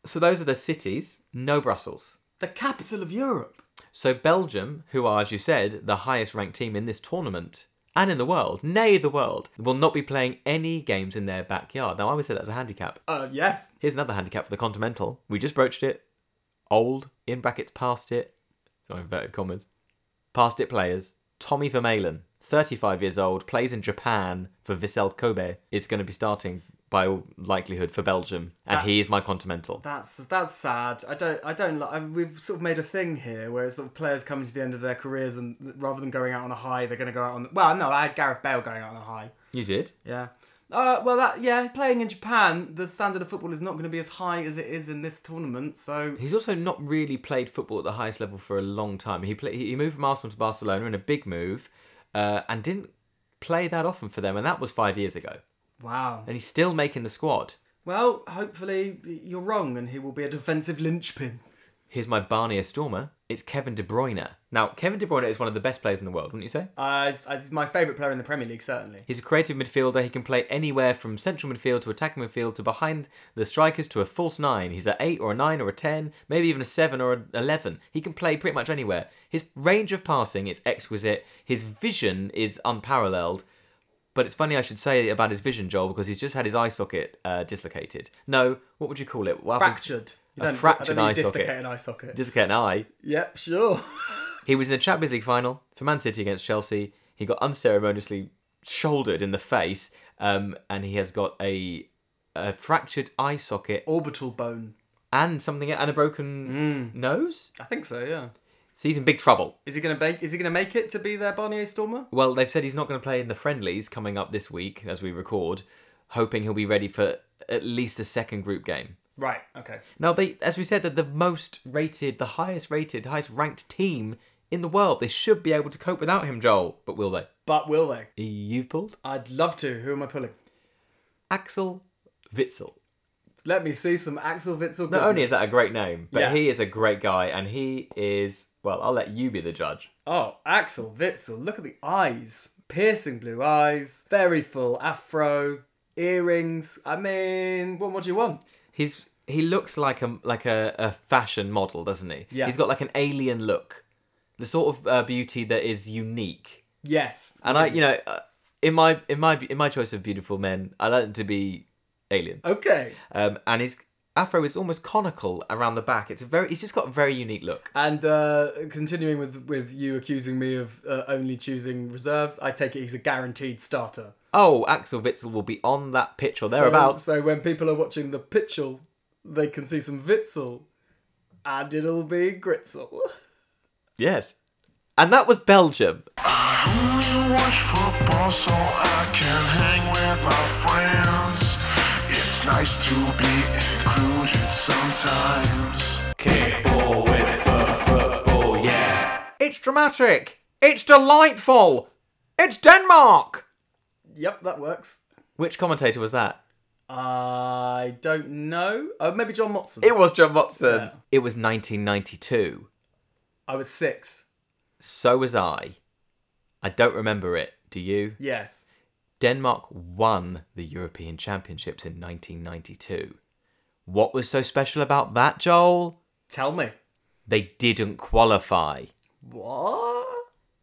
so those are the cities. No Brussels. the capital of Europe. So Belgium, who are, as you said, the highest ranked team in this tournament, and in the world, nay, the world, will not be playing any games in their backyard. Now, I would say that's a handicap. Uh, yes. Here's another handicap for the Continental. We just broached it. Old, in brackets, past it, or inverted commas, past it players. Tommy Vermaelen, 35 years old, plays in Japan for Vissel Kobe, is going to be starting by all likelihood for Belgium, and That- he is my Continental. That's that's sad. I don't I don't like. I mean, we've sort of made a thing here where sort of players coming to the end of their careers and rather than going out on a high, they're going to go out on. Well, no, I had Gareth Bale going out on a high. You did? Yeah. Uh, well, that yeah, playing in Japan, the standard of football is not going to be as high as it is in this tournament. So He's also not really played football at the highest level for a long time. He play, he moved from Arsenal to Barcelona in a big move, uh, and didn't play that often for them, and that was five years ago. wow. And he's still making the squad. Well, hopefully you're wrong, and he will be a defensive linchpin. Here's my Barnier Stormer. It's Kevin De Bruyne. Now, Kevin De Bruyne is one of the best players in the world, wouldn't you say? Uh, he's- he's my favourite player in the Premier League, certainly. He's a creative midfielder. He can play anywhere from central midfield to attacking midfield to behind the strikers to a false nine. He's a eight or a nine or a ten, maybe even a seven or an eleven. He can play pretty much anywhere. His range of passing is exquisite. His vision is unparalleled. But it's funny I should say about his vision, Joel, because he's just had his eye socket uh, dislocated. No, what would you call it? What happened- Fractured. You A fractured eye mean socket. dislocate an eye socket. Dislocate an eye. Yep, sure. He was in the Champions League final for Man City against Chelsea. He got unceremoniously shouldered in the face, um, and he has got a, a fractured eye socket Orbital bone. and something and a broken nose. I think so. Yeah. So he's in big trouble. Is he gonna make? Is he gonna make it to be their Barnier Stormer? Well, they've said he's not going to play in the friendlies coming up this week as we record, hoping he'll be ready for at least a second group game. Right. Okay. Now, they, as we said, they're the most rated, the highest rated, highest ranked team in the world. They should be able to cope without him, Joel. But will they? But will they? You've pulled I'd love to. Who am I pulling? Axel Witsel. Let me see some Axel Witsel. Not only is that a great name, but Yeah. he is a great guy, and he is well. I'll let you be the judge. Oh, Axel Witsel. Look at the eyes. Piercing blue eyes. Very full afro. Earrings. I mean, what more do you want? He's he looks like a like a, a fashion model, doesn't he? Yeah. He's got like an alien look, the sort of uh, beauty that is unique. Yes. And I, you know, uh, in my in my in my choice of beautiful men, I like them to be alien. Okay. Um, and his afro is almost conical around the back. It's a very he's just got a very unique look. And uh, continuing with with you accusing me of uh, only choosing reserves, I take it he's a guaranteed starter. Oh, Axel Witsel will be on that pitch or thereabouts. So, when people are watching the Pitchell, they can see some Witsel, and it'll be Gritzel. Yes. And that was Belgium. only watch football so I can hang with my friends. It's nice to be included sometimes. Kickball with foot football, yeah. It's dramatic. It's delightful. It's Denmark. Yep, that works. Which commentator was that? I don't know. Oh, maybe John Motson. It was John Watson. Yeah. It was 1992. I was six. So was I. I don't remember it. Do you? Yes. Denmark won the European Championships in 1992. What was so special about that, Joel? Tell me. They didn't qualify. What?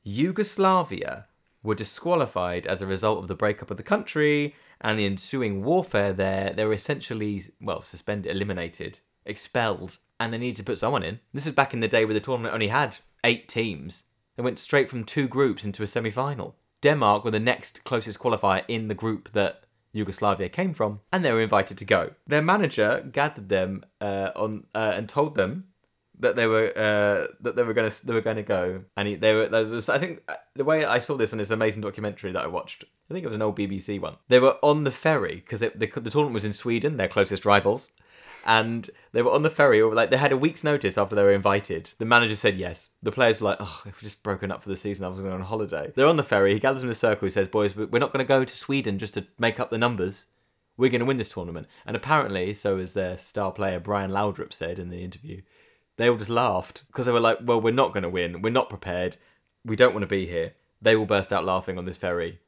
Yugoslavia were disqualified as a result of the breakup of the country and the ensuing warfare there. They were essentially, well, suspended, eliminated, expelled, and they needed to put someone in. This was back in the day where the tournament only had eight teams. They went straight from two groups into a semi final. Denmark were the next closest qualifier in the group that Yugoslavia came from, and they were invited to go. Their manager gathered them uh, on uh, and told them that they were uh, that they were going to they were going to go, and he, they were. There was, I think the way I saw this in this amazing documentary that I watched. I think it was an old BBC one. They were on the ferry because the, the tournament was in Sweden, their closest rivals, and they were on the ferry. Or like they had a week's notice after they were invited. The manager said yes. The players were like, "Oh, if we've just broken up for the season, I was going on holiday." They're on the ferry. He gathers them in a circle. He says, "Boys, we're not going to go to Sweden just to make up the numbers." We're going to win this tournament. And apparently, so as their star player Brian Laudrup said in the interview, they all just laughed because they were like, well, we're not going to win. We're not prepared. We don't want to be here. They all burst out laughing on this ferry.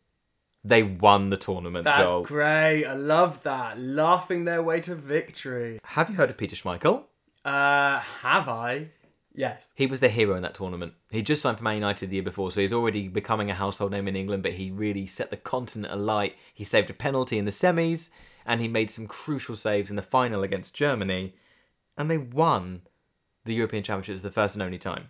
They won the tournament, That's Joel. great. I love that. Laughing their way to victory. Have you heard of Peter Schmeichel? Uh, have I? Yes. He was the hero in that tournament. He just signed for Man United the year before, so he's already becoming a household name in England. But he really set the continent alight. He saved a penalty in the semis, and he made some crucial saves in the final against Germany, and they won the European Championships the first and only time.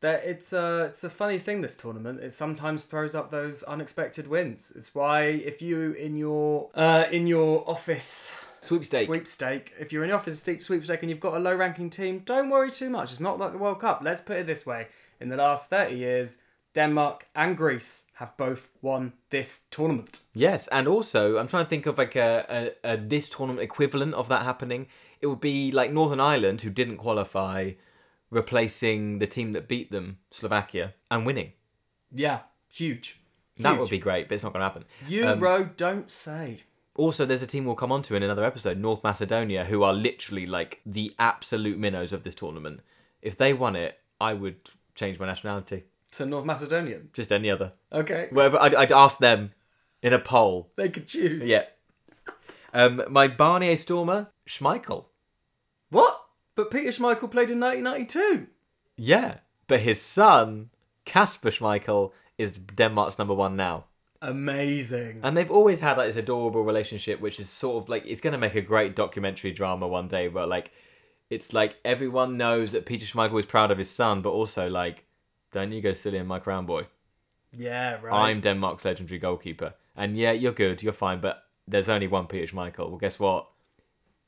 That it's a it's a funny thing. This tournament it sometimes throws up those unexpected wins. It's why if you in your uh, in your office Sweepstake. sweepstake, if you're in the office steep sweepstake and you've got a low ranking team, don't worry too much. It's not like the World Cup. Let's put it this way: in the last thirty years, Denmark and Greece have both won this tournament. Yes, and also I'm trying to think of like a, a, a this tournament equivalent of that happening. It would be like Northern Ireland, who didn't qualify, replacing the team that beat them, Slovakia, and winning. Yeah, huge. That Huge. would be great, but it's not going to happen. Euro, um, don't say. Also, there's a team we'll come on to in another episode, North Macedonia, who are literally like the absolute minnows of this tournament. If they won it, I would change my nationality. To North Macedonian. Just any other. Okay. Whatever. I'd, I'd ask them in a poll. They could choose. Yeah. Um, my Barnier Stormer, Schmeichel. What? But Peter Schmeichel played in 1992. Yeah, but his son, Kasper Schmeichel, is Denmark's number one now. Amazing. And they've always had like this adorable relationship, which is sort of like it's going to make a great documentary drama one day. But like, it's like everyone knows that Peter Schmeichel is proud of his son, but also like, don't you go silly in my crown, boy. Yeah, right. I'm Denmark's legendary goalkeeper, and yeah, you're good, you're fine, but there's only one Peter Schmeichel. Well, guess what?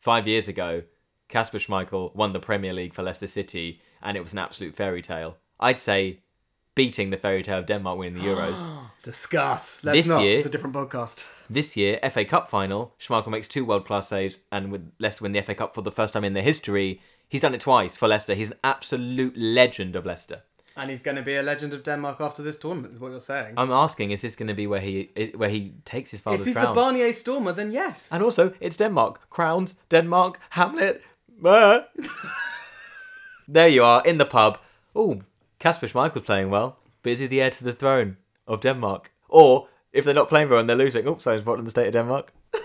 Five years ago, Kasper Schmeichel won the Premier League for Leicester City, and it was an absolute fairy tale. I'd say beating the fairy tale of Denmark winning the Euros. Discuss. Let's This not. year- It's a different podcast. This year, FA Cup final, Schmeichel makes two world class saves and with Leicester win the FA Cup for the first time in their history. He's done it twice for Leicester. He's an absolute legend of Leicester. And he's going to be a legend of Denmark after this tournament, is what you're saying. I'm asking, is this going to be where he where he takes his father's crown? if he's crown? the Barnier Stormer, then yes. and also, it's Denmark. Crowns, Denmark, Hamlet. There you are in the pub. Oh, Kasper Schmeichel's playing well, but is he the heir to the throne of Denmark? Or if they're not playing well and they're losing, oops, someone's voted in the state of Denmark.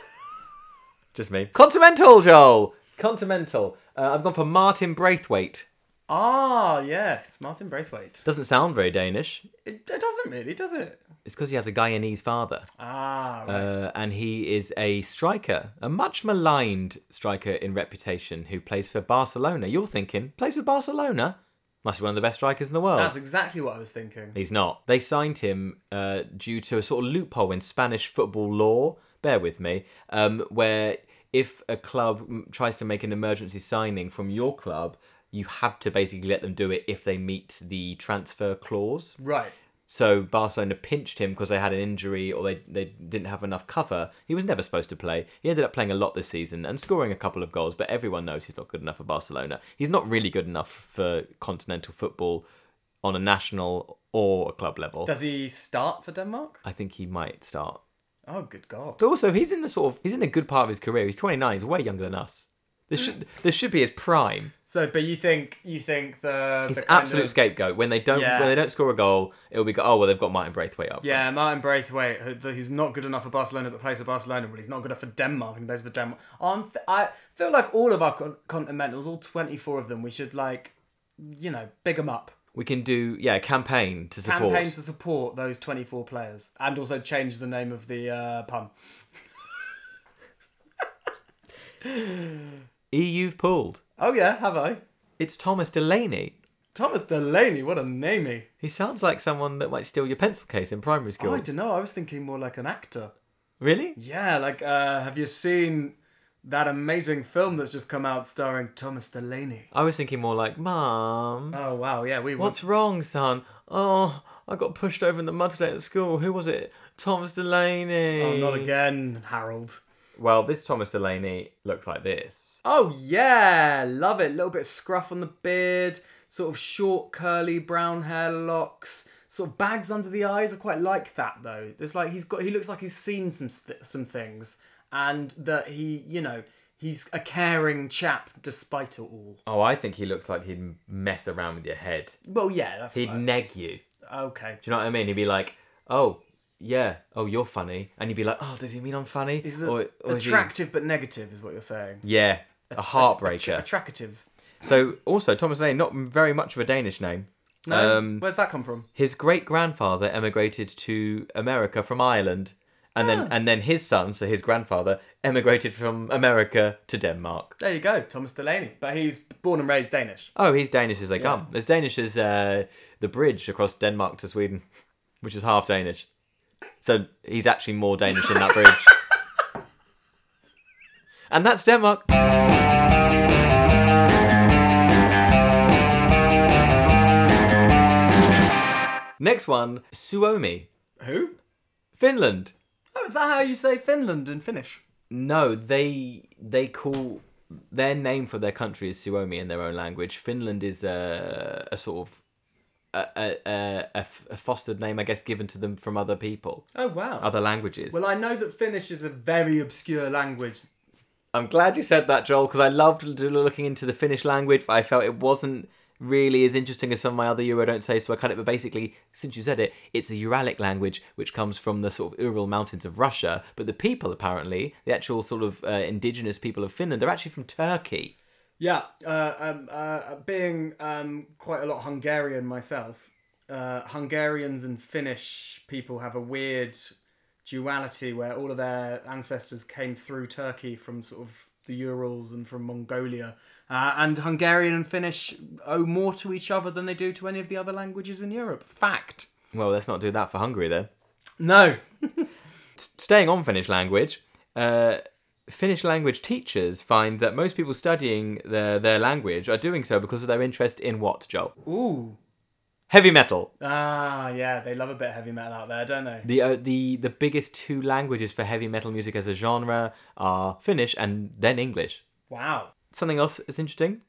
Just me. Continental, Joel. Continental. Uh, I've gone for Martin Braithwaite. Ah, yes. Martin Braithwaite. Doesn't sound very Danish. It, it doesn't really, does it? It's because he has a Guyanese father. Ah, right. Uh, and he is a striker, a much maligned striker in reputation who plays for Barcelona. You're thinking, plays for Barcelona? Must be one of the best strikers in the world. That's exactly what I was thinking. He's not. They signed him uh, due to a sort of loophole in Spanish football law. Bear with me, um, where if a club tries to make an emergency signing from your club, you have to basically let them do it if they meet the transfer clause. Right. So Barcelona pinched him because they had an injury or they, they didn't have enough cover. He was never supposed to play. He ended up playing a lot this season and scoring a couple of goals, but everyone knows he's not good enough for Barcelona. He's not really good enough for continental football on a national or a club level. Does he start for Denmark? I think he might start. Oh, good God. But also, he's in the sort of he's in a good part of his career. He's 29. He's way younger than us. This should this should be his prime. So, but you think you think the He's the absolute of- scapegoat. When they don't Yeah. when they don't score a goal, it'll be go, oh well they've got Martin Braithwaite up. front. Yeah, Martin Braithwaite, who- who's not good enough for Barcelona but plays for Barcelona, but he's not good enough for Denmark and plays for Denmark. I'm I feel like all of our con- continentals, all 24 of them, we should like, you know, big them up. We can do yeah campaign to support. Campaign to support those 24 players and also change the name of the uh, pun. E you've pulled. Oh, yeah, have I? It's Thomas Delaney. Thomas Delaney, what a namey. He sounds like someone that might steal your pencil case in primary school. Oh, I don't know, I was thinking more like an actor. Really? Yeah, like, uh, have you seen that amazing film that's just come out starring Thomas Delaney? I was thinking more like, Mom, Oh, wow, yeah, we what's wrong, son? Oh, I got pushed over in the mud today at school. Who was it? Thomas Delaney. Oh, not again, Harold. Well, this Thomas Delaney looks like this. Oh yeah, love it. A little bit of scruff on the beard, sort of short, curly brown hair locks, sort of bags under the eyes. I quite like that though. It's like he's got. He looks like he's seen some some things, and that he, you know, he's a caring chap despite it all. Oh, I think he looks like he'd mess around with your head. Well, yeah, that's He'd right. neg you. okay. Do you know what I mean? He'd be like, "Oh, yeah. Oh, you're funny," and you'd be like, "Oh, does he mean I'm funny?" He's Or- a, or is he- attractive but negative, is what you're saying. Yeah, a heartbreaker. Attractive. So also Thomas Lane, not very much of a Danish name. No? Um, Where's that come from? his great grandfather emigrated to America from Ireland, and then and then his son, so his grandfather, emigrated from America to Denmark. There you go, Thomas Delaney. But he's born and raised Danish. Oh, he's Danish as they come. As Danish as uh, the bridge across Denmark to Sweden, which is half Danish. So he's actually more Danish than that bridge. and that's Denmark. Next one, Suomi, Who? Finland. Oh, is that how you say Finland in Finnish? No, they they call their name for their country is Suomi in their own language. Finland is a, a sort of a, a, a, a f- a fostered name, I guess, given to them from other people, Oh, wow. other languages. Well, I know that Finnish is a very obscure language. I'm glad you said that, Joel, because I loved looking into the Finnish language, but I felt it wasn't really as interesting as some of my other Euro don't say, so I cut it. But basically, since you said it, it's a Uralic language which comes from the sort of Ural Mountains of Russia. But the people, apparently, the actual sort of uh, indigenous people of Finland, are actually from Turkey. Yeah, uh, um, uh, being um, quite a lot Hungarian myself, uh, Hungarians and Finnish people have a weird duality where all of their ancestors came through Turkey from sort of the Urals and from Mongolia. Uh, and Hungarian and Finnish owe more to each other than they do to any of the other languages in Europe. Fact. Well, let's not do that for Hungary then. No. Staying on Finnish language, uh, Finnish language teachers find that most people studying their, their language are doing so because of their interest in what, Joel? Ooh. Heavy metal. Ah, yeah, they love a bit of heavy metal out there, don't they? The uh, the the biggest two languages for heavy metal music as a genre are Finnish and then English. Wow. Something else is interesting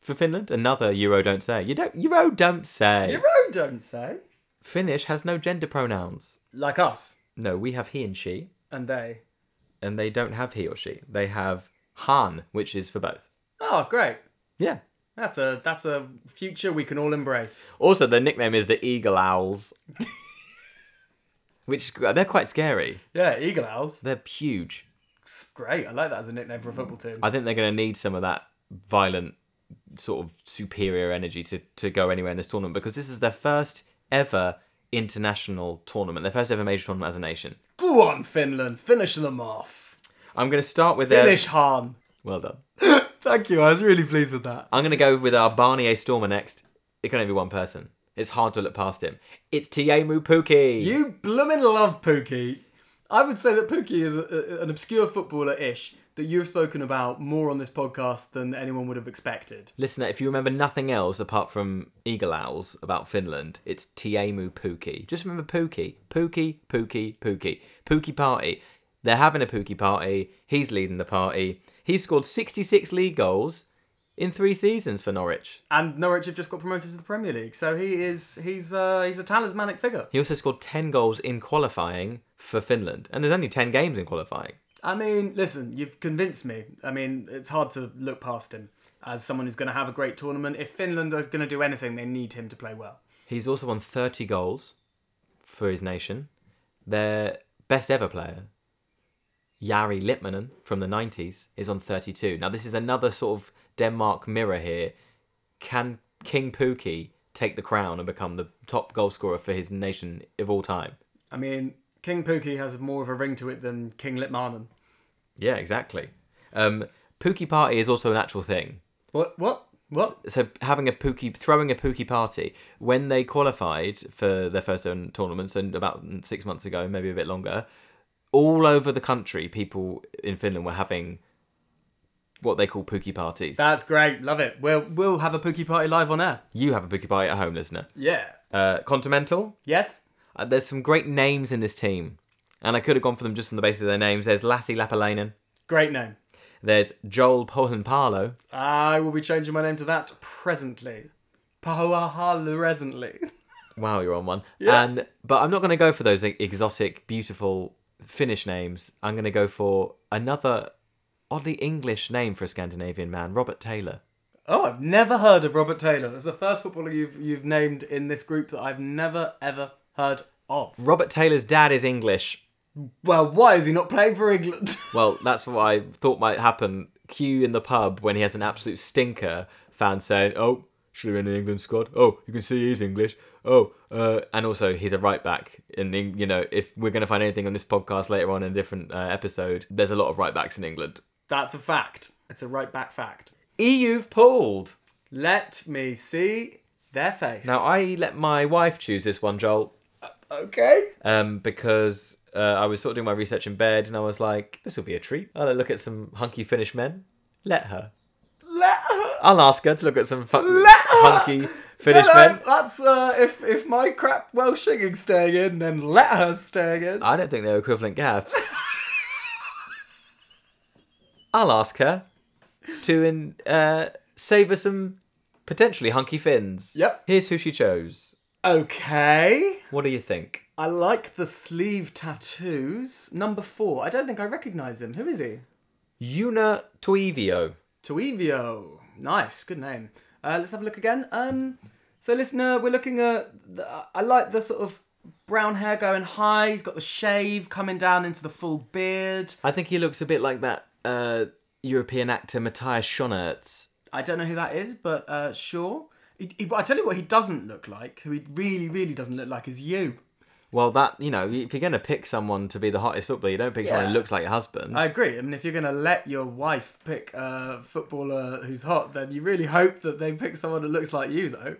for Finland. Another Euro don't say. You don't Euro don't say. Euro don't say. Finnish has no gender pronouns. Like us No, we have he and she, and they. And they don't have he or she. They have han, which is for both. Oh, great. Yeah. That's a that's a future we can all embrace. Also, their nickname is the Eagle Owls, which they're quite scary. Yeah, Eagle Owls. They're huge. It's great. I like that as a nickname for a football team. I think they're going to need some of that violent, sort of superior energy to, to go anywhere in this tournament because this is their first ever international tournament, their first ever major tournament as a nation. Go on, Finland. Finish them off. I'm going to start with their. Finish Han. Well done. Thank you. I was really pleased with that. I'm going to go with our Barnier Stormer next. It can only be one person. It's hard to look past him. It's Teemu Pukki. You bloomin' love Pukki. I would say that Pukki is a, a- an obscure footballer-ish that you have spoken about more on this podcast than anyone would have expected. Listener, if you remember nothing else apart from Eagle Owls about Finland, it's Teemu Pukki. Just remember Pukki. Pukki, Pukki, Pukki. Pukki party. They're having a Pukki party. He's leading the party. He scored 66 league goals in three seasons for Norwich. And Norwich have just got promoted to the Premier League, so he is he's uh, he's a talismanic figure. He also scored 10 goals in qualifying for Finland. And there's only 10 games in qualifying. I mean, listen, you've convinced me. I mean, it's hard to look past him as someone who's going to have a great tournament. If Finland are going to do anything, they need him to play well. He's also won 30 goals for his nation. Their best ever player, Jari Litmanen from the 90s, is on 32. Now, this is another sort of Denmark mirror here. Can King Pukki take the crown and become the top goal scorer for his nation of all time? I mean, King Pukki has more of a ring to it than King Litmanen. Yeah, exactly. Um, Pukki Party is also an actual thing. What? What? What? so having a Pukki throwing a Pukki party when they qualified for their first own tournaments and about six months ago maybe a bit longer all over the country people in finland were having what they call Pukki parties That's great. Love it. We'll we'll have a Pukki party live on air. you have a Pukki party at home listener Yeah. uh, continental Yes. uh, there's some great names in this team and i could have gone for them just on the basis of their names there's Lassi Lappalainen Great name. there's Joel Pohjanpalo I will be changing my name to that presently. Presently. Wow, you're on one. And but I'm not going to go for those exotic, beautiful Finnish names. I'm going to go for another oddly English name for a Scandinavian man, Robert Taylor. Oh, I've never heard of Robert Taylor. That's the first footballer you've you've named in this group that I've never ever heard of. Robert Taylor's dad is English. Well, why is he not playing for England? Well, that's what I thought might happen. Q in the pub when he has an absolute stinker fans saying, "Oh, should have been in the England squad." Oh, you can see he's English. Oh, uh, and also he's a right back. And you know, if we're going to find anything on this podcast later on in a different uh, episode, there's a lot of right backs in England. That's a fact. It's a right back fact. EU've pulled. Let me see their face. Now I let my wife choose this one, Joel. Okay. um, because uh, I was sort of doing my research in bed and I was like, this will be a treat. I'll look at some hunky Finnish men. Let her. Let her. I'll ask her to look at some fu- her. hunky Finnish No, no, men. That's uh, if if my crap Welsh singing's staying in, then let her staying in. I don't think they're equivalent gaffs. I'll ask her to in, uh, save us some potentially hunky fins. Yep. Here's who she chose. Okay. What do you think? I like the sleeve tattoos. Number four. I don't think I recognise him. Who is he? Joona Toivio. Toivio. Nice, good name. Uh, let's have a look again. Um, so listener, we're looking at. The, I like the sort of brown hair going high. He's got the shave coming down into the full beard. I think he looks a bit like that uh, European actor Matthias Schoenaerts. I don't know who that is, but uh, sure. He, he, I tell you what, he doesn't look like. Who he really, really doesn't look like is you. Well, that you know, if you're going to pick someone to be the hottest footballer, you don't pick someone who looks like your husband. I agree. I mean, if you're going to let your wife pick a footballer who's hot, then you really hope that they pick someone that looks like you, though.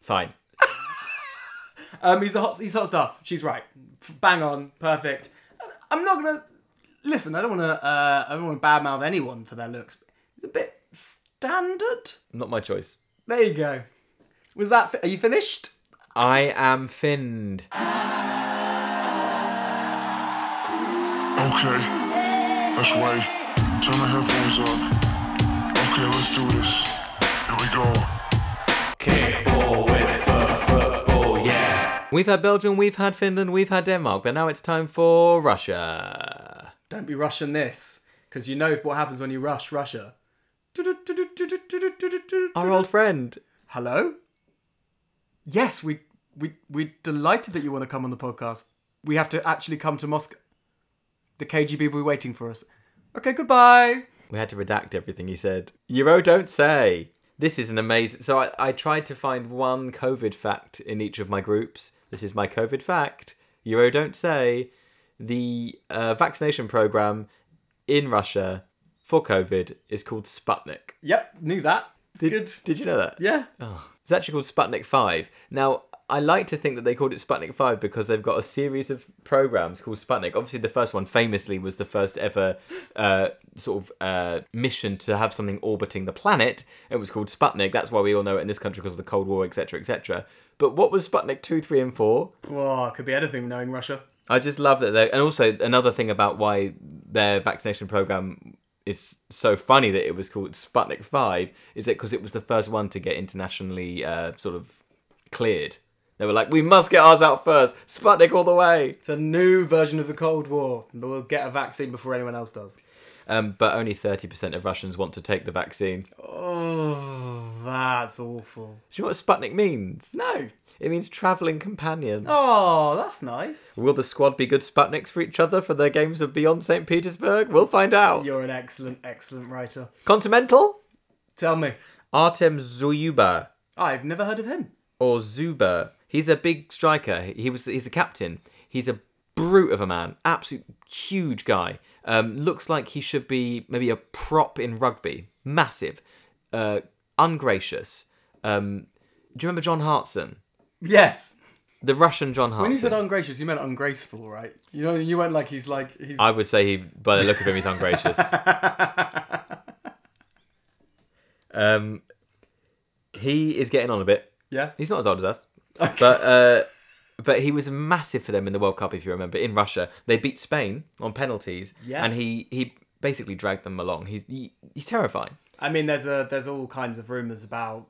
Fine. Um, he's a hot. He's hot stuff. She's right. Bang on. Perfect. I'm not gonna listen. I don't want to. Uh, I don't want to badmouth anyone for their looks. It's a bit standard. Not my choice. There you go. Was that? Fi- are you finished? I am finned. Okay, let's wait. Turn the headphones up. Okay, let's do this. Here we go. Kickball with foot football, yeah. We've had Belgium, we've had Finland, we've had Denmark, but now it's time for Russia. Don't be rushing this, because you know what happens when you rush Russia. Our old friend. Hello. Yes, we we we're delighted that you want to come on the podcast. We have to actually come to Moscow. The KGB will be waiting for us. Okay, goodbye. We had to redact everything he said. Euro don't say. This is an amazing. So I, I tried to find one COVID fact in each of my groups. This is my COVID fact. Euro don't say. The uh, vaccination program in Russia for COVID is called Sputnik. Yep, knew that. It's Did, good. Did you know that? Yeah. It's actually called Sputnik 5. Now, I like to think that they called it Sputnik 5 because they've got a series of programs called Sputnik. Obviously, the first one famously was the first ever uh, sort of uh, mission to have something orbiting the planet. It was called Sputnik. That's why we all know it in this country because of the Cold War, etc., etc. But what was Sputnik 2, 3, and 4? Well, it could be anything knowing Russia. I just love that they and also another thing about why their vaccination program is so funny that it was called Sputnik 5 is that because it was the first one to get internationally uh, sort of cleared. They were like, we must get ours out first. Sputnik all the way. It's a new version of the Cold War. But we'll get a vaccine before anyone else does. Um, but only 30% of Russians want to take the vaccine. Oh, that's awful. Do you know what Sputnik means? No. It means travelling companion. Oh, that's nice. Will the squad be good Sputniks for each other for their games of Beyond St. Petersburg? We'll find out. You're an excellent, excellent writer. Continental? Tell me. Artem Zuyuba. I've never heard of him. or Zuba. He's a big striker. He was he's the captain. He's a brute of a man, absolute huge guy. Um, looks like he should be maybe a prop in rugby. Massive, uh, ungracious. Um, do you remember John Hartson, Yes. the Russian John Hartson? When you said ungracious, you meant ungraceful, right? You know, you went like he's like he's. I would say he, by the look of him, he's ungracious. um, he is getting on a bit. yeah. He's not as old as us. But uh, but he was massive for them in the World Cup, if you remember, in Russia. They beat Spain on penalties, Yes. and he he basically dragged them along. He's he, he's terrifying. I mean, there's a there's all kinds of rumors about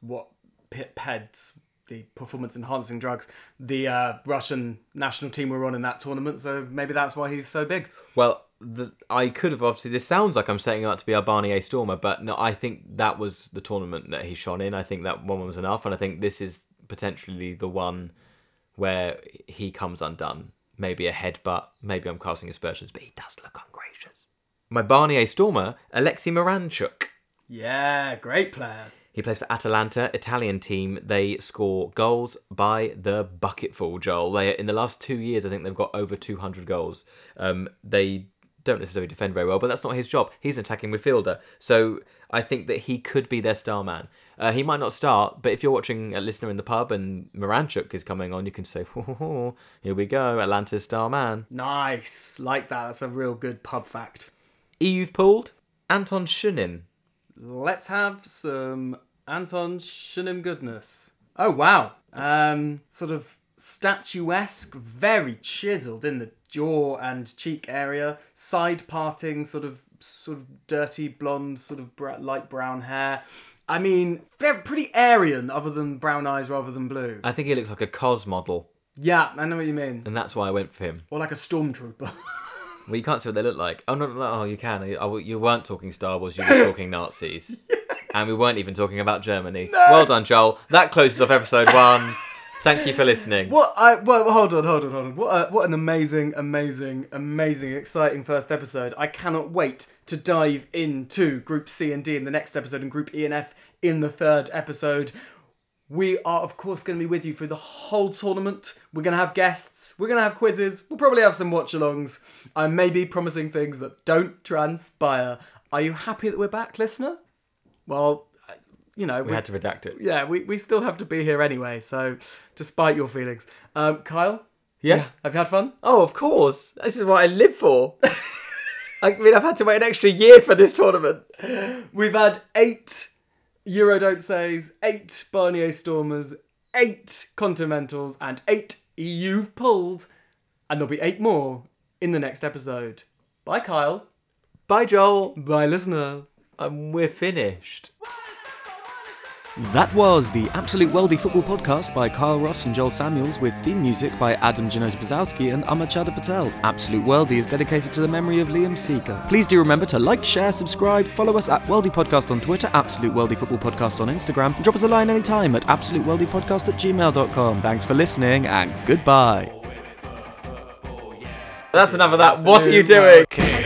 what pit peds, the performance enhancing drugs, the uh, Russian national team were on in that tournament. So maybe that's why he's so big. Well, the, I could have obviously. This sounds like I'm setting up to be our Barnier Stormer, but no, I think that was the tournament that he shone in. I think that one was enough, and I think this is potentially the one where he comes undone. Maybe a headbutt. Maybe I'm casting aspersions, but he does look ungracious. My Barnier Stormer, Alexei Miranchuk. Yeah, great player. He plays for Atalanta, Italian team. They score goals by the bucketful, Joel. They in the last two years, I think they've got over 200 goals. Um, they don't necessarily defend very well, but that's not his job. He's an attacking midfielder, so I think that he could be their star man. Uh, he might not start, but if you're watching a listener in the pub and Miranchuk is coming on, you can say, "Here we go, Atalanta's star man." Nice. Like that. That's a real good pub fact. E-youth pulled Anton Shunin. Let's have some Anton Shunin goodness. Oh wow. Um sort of statuesque, very chiseled in the jaw and cheek area, side parting sort of sort of dirty blonde sort of br- light brown hair. I mean, very pretty Aryan other than brown eyes rather than blue. I think he looks like a cos model, Yeah, I know what you mean. and that's why I went for him. Or like a stormtrooper. Well, you can't see what they look like. Oh no, no, oh you can. Oh, you weren't talking Star Wars. You were talking Nazis, and we weren't even talking about Germany. Well done, Joel. That closes off episode one. Thank you for listening. What I well hold on, hold on, hold on. What a, what an amazing, amazing, amazing, exciting first episode. I cannot wait to dive into Group C and D in the next episode and Group E and F in the third episode. We are of course going to be with you through the whole tournament. We're going to have guests, we're going to have quizzes, we'll probably have some watch-alongs. I may be promising things that don't transpire. Are you happy that we're back, listener? Well, you know, We had to redact it. yeah, we, we still have to be here anyway, so despite your feelings. Um, Kyle? Yes. Have you had fun? Oh, of course. This is what I live for. I mean, I've had to wait an extra year for this tournament. We've had eight Euro Don't Says, eight Barnier Stormers, eight Continentals, and eight EU pulled. And there'll be eight more in the next episode. Bye, Kyle. Bye, Joel. Bye, listener. And we're finished. That was the Absolute Wealthy Football Podcast by Kyle Ross and Joel Samuels with theme music by Adam Janota Bzowski and Amachada Patel. Absolute Wealthy is dedicated to the memory of Liam Seeker. Please do remember to like, share, subscribe, follow us at Wealthy Podcast on Twitter, Absolute Wealthy Football Podcast on Instagram, and drop us a line anytime at absolutewealthypodcast at gmail.com. Thanks for listening and goodbye. That's enough of that. What are you doing? King